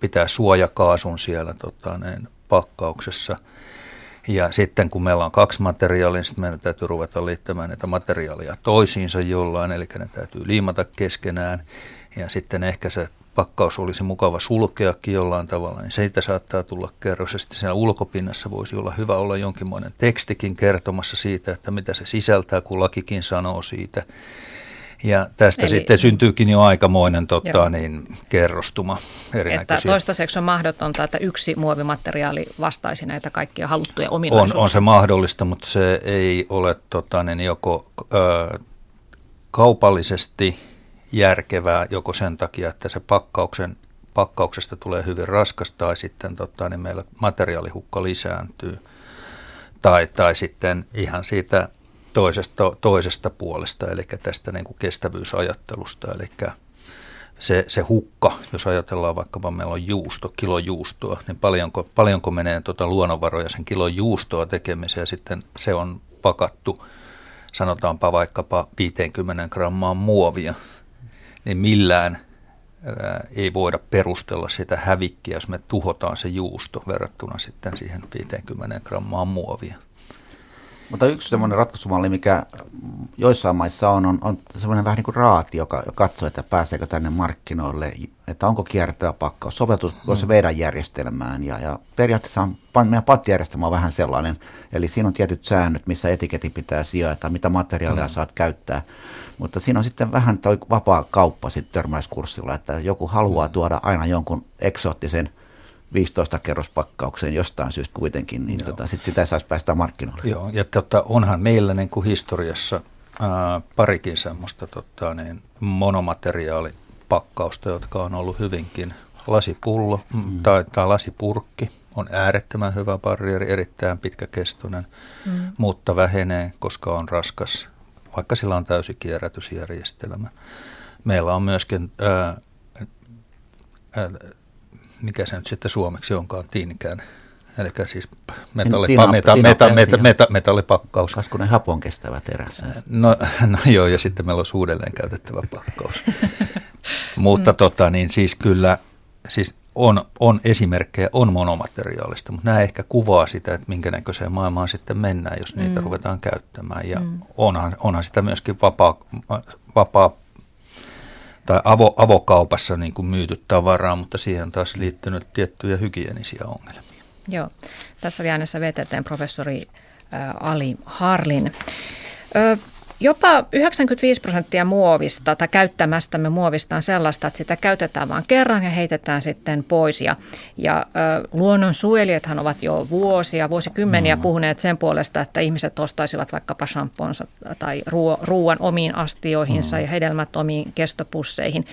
pitää suojakaasun siellä tota, niin pakkauksessa. Ja sitten kun meillä on kaksi materiaalia, niin meidän täytyy ruveta liittämään näitä materiaalia toisiinsa jollain, eli ne täytyy liimata keskenään. Ja sitten ehkä se pakkaus olisi mukava sulkeakin jollain tavalla, niin siitä saattaa tulla kerros. Ja sitten siellä ulkopinnassa voisi olla hyvä olla jonkinmoinen tekstikin kertomassa siitä, että mitä se sisältää, kun lakikin sanoo siitä. Ja tästä Eli, sitten syntyykin jo aikamoinen totta, niin, kerrostuma erinäköisiä. Että toistaiseksi on mahdotonta, että yksi muovimateriaali vastaisi näitä kaikkia haluttuja ominaisuuksia. On, on se mahdollista, mutta se ei ole tota, niin joko ö, kaupallisesti – järkevää joko sen takia, että se pakkauksen, pakkauksesta tulee hyvin raskas tai sitten tota, niin meillä materiaalihukka lisääntyy. Tai, tai sitten ihan siitä toisesta, toisesta puolesta, eli tästä niin kuin kestävyysajattelusta, eli se, se hukka, jos ajatellaan vaikkapa meillä on juusto, kilo juustoa, niin paljonko, paljonko menee tuota luonnonvaroja sen kilon juustoa tekemiseen? Ja sitten se on pakattu, sanotaanpa vaikkapa 50 grammaa muovia, niin millään ei voida perustella sitä hävikkiä, jos me tuhotaan se juusto verrattuna sitten siihen 50 grammaa muovia. Mutta yksi semmoinen ratkaisumalli, mikä joissain maissa on, on, on semmoinen vähän niin kuin raati, joka katsoo, että pääseekö tänne markkinoille, että onko kiertävä pakkaus, soveltuuko se meidän järjestelmään. Ja, ja periaatteessa on, meidän pattijärjestelmä on vähän sellainen, eli siinä on tietyt säännöt, missä etiketti pitää sijoittaa, mitä materiaalia mm. saat käyttää. Mutta siinä on sitten vähän toi vapaa kauppa sitten törmäyskurssilla, että joku haluaa mm. tuoda aina jonkun eksoottisen – 15 kerrospakkauksen jostain syystä kuitenkin, niin tota, sit sitä saisi päästä markkinoille. Joo, ja tota, onhan meillä niin kuin historiassa ää, parikin semmoista tota, niin, monomateriaalipakkausta, jotka on ollut hyvinkin lasipullo mm. tai, tai lasipurkki on äärettömän hyvä barrieri, erittäin pitkäkestoinen, mm. mutta vähenee, koska on raskas, vaikka sillä on täysi kierrätysjärjestelmä. Meillä on myöskin ää, ää, mikä se nyt sitten suomeksi onkaan, tinkään. Eli siis metalli, Tina, meta, Tina, meta, meta, meta, metallipakkaus. Kaskunen hapon kestävä terässä. No, no joo, ja sitten meillä on uudelleen käytettävä pakkaus. mutta tota, niin siis kyllä, siis on, on esimerkkejä, on monomateriaalista, mutta nämä ehkä kuvaa sitä, että minkä näköiseen maailmaan sitten mennään, jos niitä mm. ruvetaan käyttämään. Ja mm. onhan, onhan sitä myöskin vapaa, vapaa tai avo, avokaupassa niin kuin myyty tavaraa, mutta siihen on taas liittynyt tiettyjä hygienisiä ongelmia. Joo, tässä oli äänessä VTTn professori Ali Harlin. Jopa 95 prosenttia muovista tai käyttämästämme muovista on sellaista, että sitä käytetään vain kerran ja heitetään sitten pois. Ja, ja luonnonsuojelijathan ovat jo vuosia, vuosikymmeniä mm. puhuneet sen puolesta, että ihmiset ostaisivat vaikkapa shampoonsa tai ruo, ruoan omiin astioihinsa mm. ja hedelmät omiin kestopusseihin.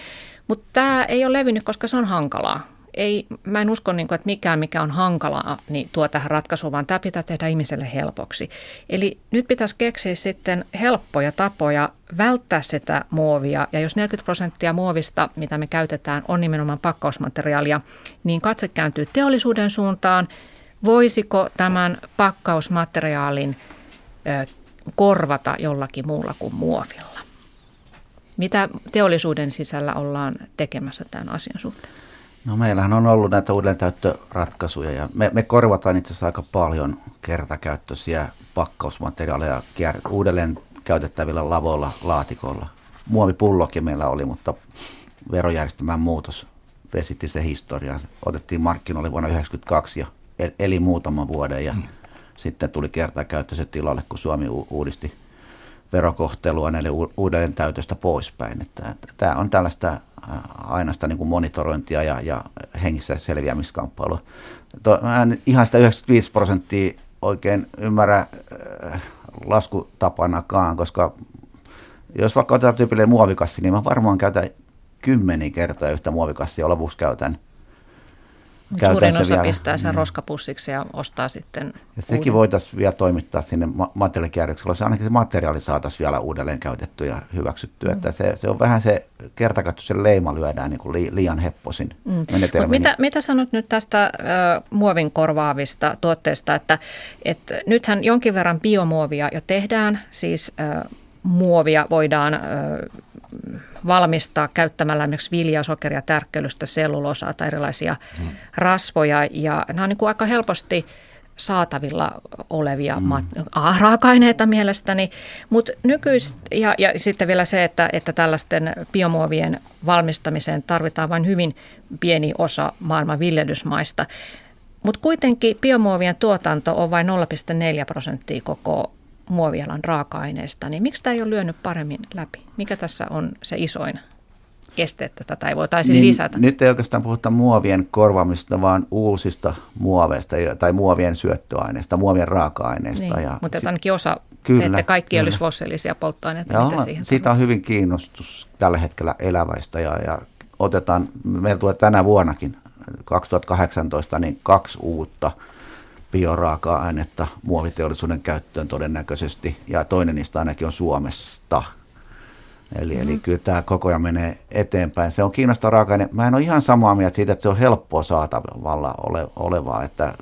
Mutta tämä ei ole levinnyt, koska se on hankalaa ei, mä en usko, niin kuin, että mikään, mikä on hankalaa, niin tuo tähän ratkaisuun, vaan tämä pitää tehdä ihmiselle helpoksi. Eli nyt pitäisi keksiä sitten helppoja tapoja välttää sitä muovia. Ja jos 40 prosenttia muovista, mitä me käytetään, on nimenomaan pakkausmateriaalia, niin katse kääntyy teollisuuden suuntaan. Voisiko tämän pakkausmateriaalin ö, korvata jollakin muulla kuin muovilla? Mitä teollisuuden sisällä ollaan tekemässä tämän asian suhteen? No meillähän on ollut näitä uudelleentäyttöratkaisuja ja me, me korvataan itse asiassa aika paljon kertakäyttöisiä pakkausmateriaaleja uudelleen käytettävillä lavoilla, laatikoilla. Muovipullokin meillä oli, mutta verojärjestelmän muutos vesitti se historia. Otettiin markkinoille vuonna 1992 ja eli muutaman vuoden ja mm. sitten tuli kertakäyttöiset tilalle, kun Suomi uudisti verokohtelua näille uudelleen täytöstä poispäin. Että, tämä on tällaista aina sitä niin kuin monitorointia ja, ja hengissä selviämiskamppailua. To, mä en ihan sitä 95 prosenttia oikein ymmärrä äh, laskutapanakaan, koska jos vaikka otetaan tyypillinen muovikassi, niin mä varmaan käytän kymmeniä kertoja yhtä muovikassia, lopuksi käytän Suurin osa vielä. pistää sen mm. roskapussiksi ja ostaa sitten ja sekin voitaisiin vielä toimittaa sinne materiaalikierroksella. Se ainakin se materiaali saataisiin vielä uudelleen käytetty ja hyväksytty. Mm. Että se, se on vähän se kertakattu, se leima lyödään niin kuin li, liian hepposin mm. mitä, mitä sanot nyt tästä ö, muovin korvaavista tuotteista, että, että nythän jonkin verran biomuovia jo tehdään, siis ö, muovia voidaan ö, valmistaa käyttämällä esimerkiksi viljaa, sokeria, tärkkelystä, sellulosaa tai erilaisia hmm. rasvoja. Ja nämä on niin kuin aika helposti saatavilla olevia mm. mat- raaka-aineita mielestäni, mutta nykyistä, ja, ja sitten vielä se, että, että tällaisten biomuovien valmistamiseen tarvitaan vain hyvin pieni osa maailman viljelysmaista. Mutta kuitenkin biomuovien tuotanto on vain 0,4 prosenttia koko muovialan raaka-aineesta, niin miksi tämä ei ole lyönyt paremmin läpi? Mikä tässä on se isoin este, että tätä ei voitaisiin niin, lisätä? Nyt ei oikeastaan puhuta muovien korvaamista, vaan uusista muoveista tai muovien syöttöaineista, muovien raaka-aineista. Niin, ja mutta sit, ainakin osa, kyllä, että kaikki kyllä. olisi fossiilisia polttoaineita. Joo, mitä siihen siitä on hyvin kiinnostus tällä hetkellä eläväistä ja, ja otetaan, meillä tulee tänä vuonnakin 2018 niin kaksi uutta – bioraaka-ainetta muoviteollisuuden käyttöön todennäköisesti, ja toinen niistä ainakin on Suomesta. Eli, mm-hmm. eli kyllä tämä koko ajan menee eteenpäin. Se on kiinnostava raaka-aine. Mä en ole ihan samaa mieltä siitä, että se on helppoa saatavalla ole, olevaa, että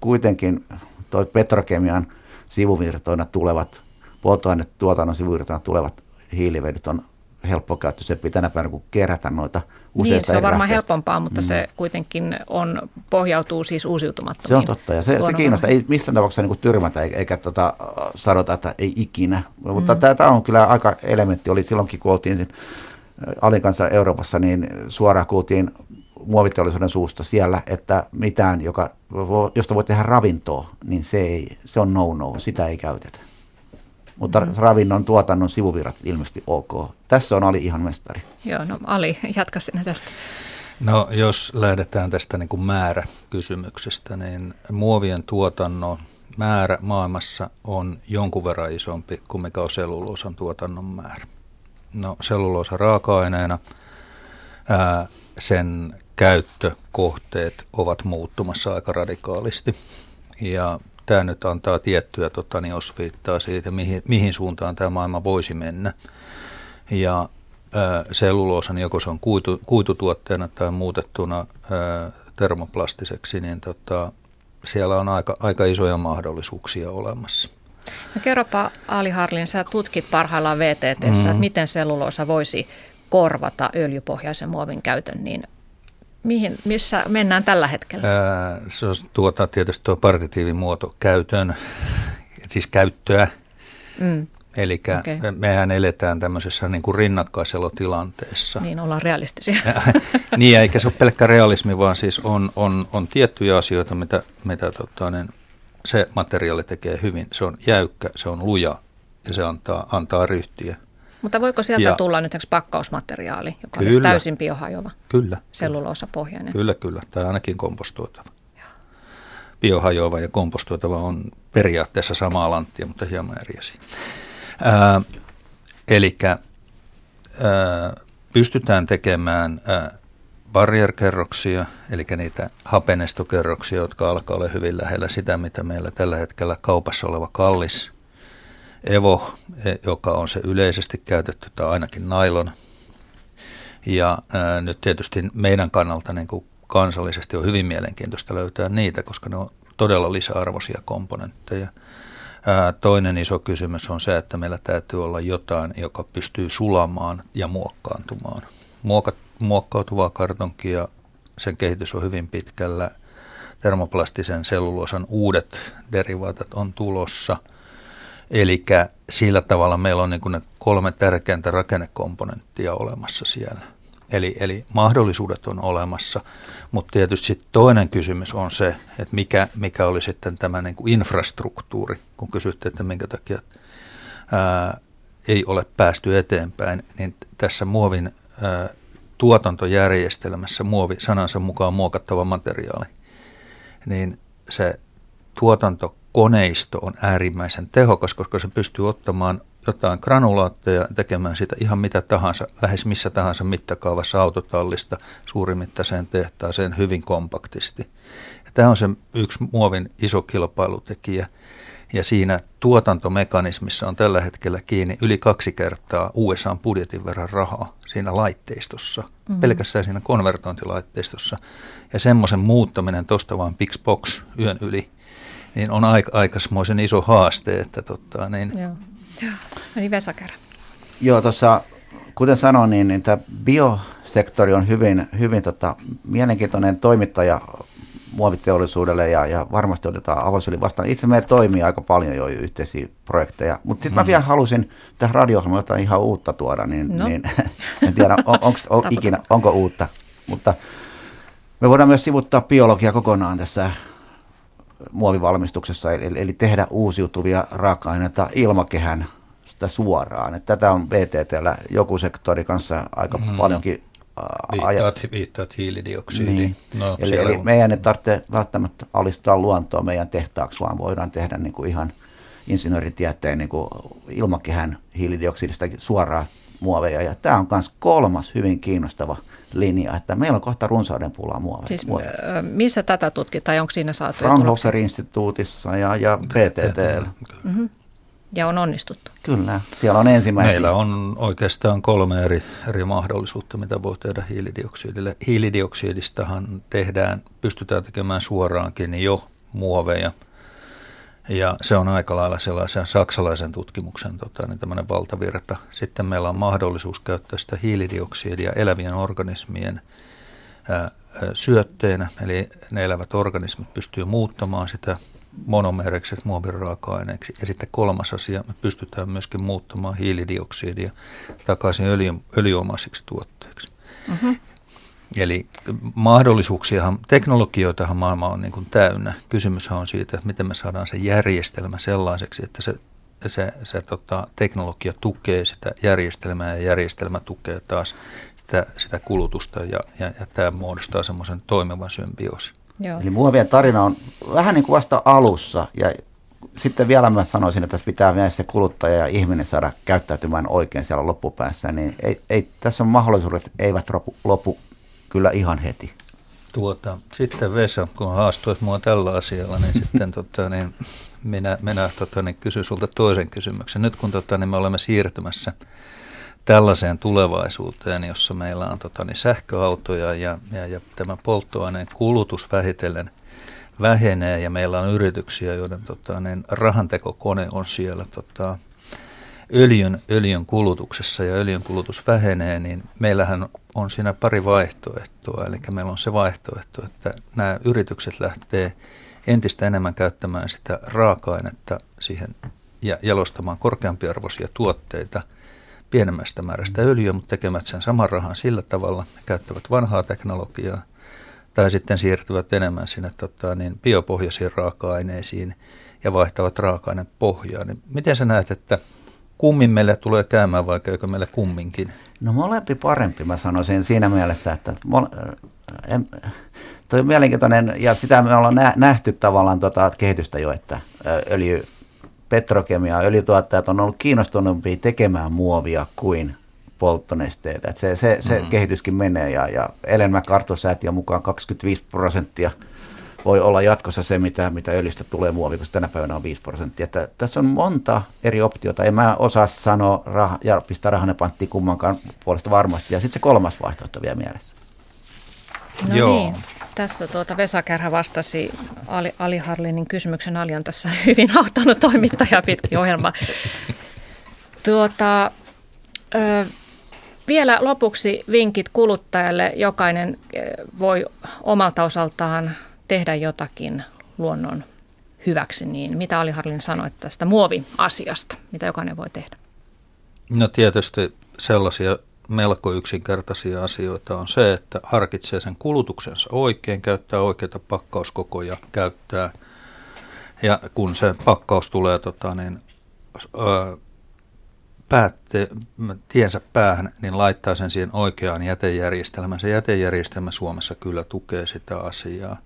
kuitenkin toi petrokemian sivuvirtoina tulevat, polttoainetuotannon sivuvirtoina tulevat hiilivedyt on helppokäyttöisempi tänä päivänä kuin kerätä noita useista Niin, se on varmaan lähteistä. helpompaa, mutta mm. se kuitenkin on, pohjautuu siis uusiutumattomiin. Se on totta ja se, se kiinnostaa. Ei missään tapauksessa niin tyrmätä eikä, eikä tota, sanota, että ei ikinä. Mm. Mutta tämä on kyllä aika elementti. Oli silloinkin, kun oltiin Alin kanssa Euroopassa, niin suoraan kuultiin muoviteollisuuden suusta siellä, että mitään, joka, josta voi tehdä ravintoa, niin se, ei, se on no-no, sitä ei käytetä. Mutta mm. ravinnon tuotannon sivuvirrat ilmeisesti ok. Tässä on Ali ihan mestari. Joo, no Ali, jatka sinne tästä. No jos lähdetään tästä niin kuin määräkysymyksestä, niin muovien tuotannon määrä maailmassa on jonkun verran isompi kuin mikä on selluloosan tuotannon määrä. No selluloosa raaka-aineena, ää, sen käyttökohteet ovat muuttumassa aika radikaalisti. Ja tämä nyt antaa tiettyä tota, niin osviittaa siitä, mihin, mihin suuntaan tämä maailma voisi mennä. Ja selluloosan, joko se on kuitu, kuitutuotteena tai muutettuna ää, termoplastiseksi, niin tota, siellä on aika, aika isoja mahdollisuuksia olemassa. No kerropa Ali Harlin, sä tutkit parhaillaan VTTssä, mm-hmm. että miten selluloosa voisi korvata öljypohjaisen muovin käytön, niin mihin, missä mennään tällä hetkellä? Ää, se on tuota, tietysti tuo partitiivimuoto käytön, siis käyttöä. Mm. Eli okay. mehän eletään tämmöisessä niin kuin rinnakkaiselotilanteessa. Niin, ollaan realistisia. niin, eikä se ole pelkkä realismi, vaan siis on, on, on tiettyjä asioita, mitä, mitä tota, niin se materiaali tekee hyvin. Se on jäykkä, se on luja ja se antaa, antaa ryhtiä. Mutta voiko sieltä ja, tulla nyt pakkausmateriaali, joka kyllä, olisi täysin biohajoava? Kyllä. Selluloosapohjainen? Kyllä, kyllä. Tai ainakin kompostoitava. Biohajoava ja kompostoitava on periaatteessa samaa lanttia, mutta hieman eri asia. Eli pystytään tekemään ää, barrierkerroksia, eli niitä hapenestokerroksia, jotka alkaa olla hyvin lähellä sitä, mitä meillä tällä hetkellä kaupassa oleva kallis Evo, e, joka on se yleisesti käytetty tai ainakin nailon. Ja ää, nyt tietysti meidän kannalta niin kuin kansallisesti on hyvin mielenkiintoista löytää niitä, koska ne on todella lisäarvoisia komponentteja – Toinen iso kysymys on se, että meillä täytyy olla jotain, joka pystyy sulamaan ja muokkaantumaan. Muokat, muokkautuvaa kartonkia, sen kehitys on hyvin pitkällä. Termoplastisen selluloosan uudet derivaatat on tulossa. Eli sillä tavalla meillä on niin ne kolme tärkeintä rakennekomponenttia olemassa siellä. Eli, eli mahdollisuudet on olemassa, mutta tietysti sit toinen kysymys on se, että mikä, mikä oli sitten tämä niin kuin infrastruktuuri, kun kysytte, että minkä takia ää, ei ole päästy eteenpäin, niin tässä muovin ää, tuotantojärjestelmässä muovi sanansa mukaan muokattava materiaali, niin se tuotantokoneisto on äärimmäisen tehokas, koska se pystyy ottamaan jotain granulaatteja tekemään sitä ihan mitä tahansa, lähes missä tahansa mittakaavassa autotallista suurimittaiseen tehtaaseen hyvin kompaktisti. Ja tämä on se yksi muovin iso kilpailutekijä. Ja siinä tuotantomekanismissa on tällä hetkellä kiinni yli kaksi kertaa USA budjetin verran rahaa siinä laitteistossa, mm-hmm. pelkästään siinä konvertointilaitteistossa. Ja semmoisen muuttaminen tuosta vaan box yön yli, niin on aika, aikaismoisen iso haaste, että totta, niin Joo Joo, eli Vesakera. Joo, tuossa kuten sanoin, niin, niin tämä biosektori on hyvin, hyvin tota, mielenkiintoinen toimittaja muoviteollisuudelle ja, ja varmasti otetaan avosylin vastaan. Itse meillä toimii aika paljon jo yhteisiä projekteja, mutta sitten mm. mä vielä halusin tähän radio jotain ihan uutta tuoda, niin, no. niin en tiedä on, onko on, ikinä, onko uutta, mutta me voidaan myös sivuttaa biologia kokonaan tässä muovivalmistuksessa, eli, eli tehdä uusiutuvia raaka-aineita ilmakehän sitä suoraan. Että tätä on BTTllä joku sektori kanssa aika mm. paljonkin Viittaat, viittaat hiilidioksidiin. Niin. No, eli, eli on... meidän ei tarvitse välttämättä alistaa luontoa meidän tehtaaksi, vaan voidaan tehdä niin kuin ihan insinööritieteen niin kuin ilmakehän hiilidioksidista suoraan muoveja. Ja tämä on myös kolmas hyvin kiinnostava linja, että meillä on kohta runsauden pulaa muoveja. Siis missä tätä tutkitaan, onko siinä saatu? Fraunhofer-instituutissa ja, ja PTT. Mm-hmm. Ja on onnistuttu. Kyllä, siellä on ensimmäisiä. Meillä on oikeastaan kolme eri, eri mahdollisuutta, mitä voi tehdä hiilidioksidille. Hiilidioksidistahan tehdään, pystytään tekemään suoraankin jo muoveja. Ja se on aika lailla sellaisen saksalaisen tutkimuksen tota, niin tämmöinen valtavirta. Sitten meillä on mahdollisuus käyttää sitä hiilidioksidia elävien organismien ää, syötteenä, eli ne elävät organismit pystyy muuttamaan sitä monomereksi muoviraaka-aineeksi. Ja sitten kolmas asia, me pystytään myöskin muuttamaan hiilidioksidia takaisin öljy, öljyomaisiksi tuotteiksi. Mm-hmm. Eli mahdollisuuksiahan, teknologioitahan maailma on niin kuin täynnä. Kysymyshän on siitä, että miten me saadaan se järjestelmä sellaiseksi, että se, se, se tota, teknologia tukee sitä järjestelmää ja järjestelmä tukee taas sitä, sitä kulutusta ja, ja, ja tämä muodostaa semmoisen toimivan symbioosin. Joo. Eli muovien tarina on vähän niin kuin vasta alussa ja sitten vielä mä sanoisin, että tässä pitää myös se kuluttaja ja ihminen saada käyttäytymään oikein siellä loppupäässä, niin ei, ei, tässä on mahdollisuudet eivät lopu, lopu kyllä ihan heti. Tuota, sitten Vesa, kun haastuit mua tällä asialla, niin sitten tota, niin minä, minä tota, niin kysyn sulta toisen kysymyksen. Nyt kun tota, niin me olemme siirtymässä tällaiseen tulevaisuuteen, jossa meillä on tota, niin sähköautoja ja, ja, ja tämä polttoaineen kulutus vähitellen vähenee ja meillä on yrityksiä, joiden tota, niin rahantekokone on siellä tota, öljyn, öljyn kulutuksessa ja öljyn kulutus vähenee, niin meillähän on siinä pari vaihtoehtoa. Eli meillä on se vaihtoehto, että nämä yritykset lähtee entistä enemmän käyttämään sitä raaka-ainetta siihen ja jalostamaan korkeampiarvoisia tuotteita pienemmästä määrästä öljyä, mutta tekemät sen saman rahan sillä tavalla, käyttävät vanhaa teknologiaa tai sitten siirtyvät enemmän sinne tota, niin biopohjaisiin raaka-aineisiin ja vaihtavat raaka pohjaa. Niin miten sä näet, että kummin meille tulee käymään vai käykö meille kumminkin? No molempi parempi, mä sanoisin siinä mielessä, että mol, en, toi on mielenkiintoinen, ja sitä me ollaan nähty tavallaan tota kehitystä jo, että öljy, petrokemia, öljytuottajat on ollut kiinnostuneempia tekemään muovia kuin polttonesteitä. Et se se, se mm-hmm. kehityskin menee, ja, ja Ellen MacArthur-säätiön mukaan 25 prosenttia – voi olla jatkossa se, mitä, mitä öljystä tulee muovi, koska tänä päivänä on 5 prosenttia. Että tässä on monta eri optiota. En mä osaa sanoa rah- ja pistää rahanne panttiin kummankaan puolesta varmasti. Ja sitten se kolmas vaihtoehto vielä mielessä. No Joo. niin, tässä tuota Vesa Kärhä vastasi Ali, Ali Harlinin kysymyksen. Ali on tässä hyvin auttanut toimittaja pitkin ohjelma. Tuota, ö, vielä lopuksi vinkit kuluttajalle. Jokainen voi omalta osaltaan tehdä jotakin luonnon hyväksi, niin mitä Ali Harlin sanoi tästä muoviasiasta, mitä jokainen voi tehdä? No tietysti sellaisia melko yksinkertaisia asioita on se, että harkitsee sen kulutuksensa oikein, käyttää oikeita pakkauskokoja, käyttää ja kun se pakkaus tulee tota, niin, ö, päätte, tiensä päähän, niin laittaa sen siihen oikeaan jätejärjestelmään. Se jätejärjestelmä Suomessa kyllä tukee sitä asiaa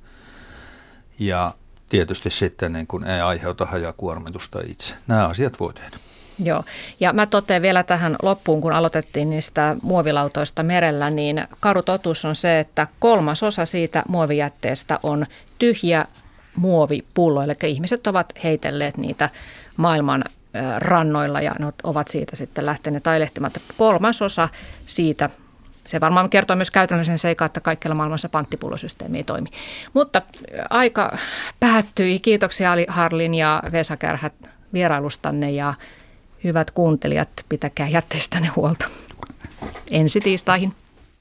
ja tietysti sitten niin kuin ei aiheuta hajakuormitusta itse. Nämä asiat voi tehdä. Joo, ja mä totean vielä tähän loppuun, kun aloitettiin niistä muovilautoista merellä, niin karu totuus on se, että kolmas osa siitä muovijätteestä on tyhjä muovipullo, eli ihmiset ovat heitelleet niitä maailman rannoilla ja ne ovat siitä sitten lähteneet ailehtimaan. Kolmas osa siitä se varmaan kertoo myös käytännöllisen seikan, että kaikkialla maailmassa panttipullosysteemi ei toimi. Mutta aika päättyi. Kiitoksia Ali Harlin ja Vesa Kärhät vierailustanne ja hyvät kuuntelijat, pitäkää jätteistänne huolta. Ensi tiistaihin.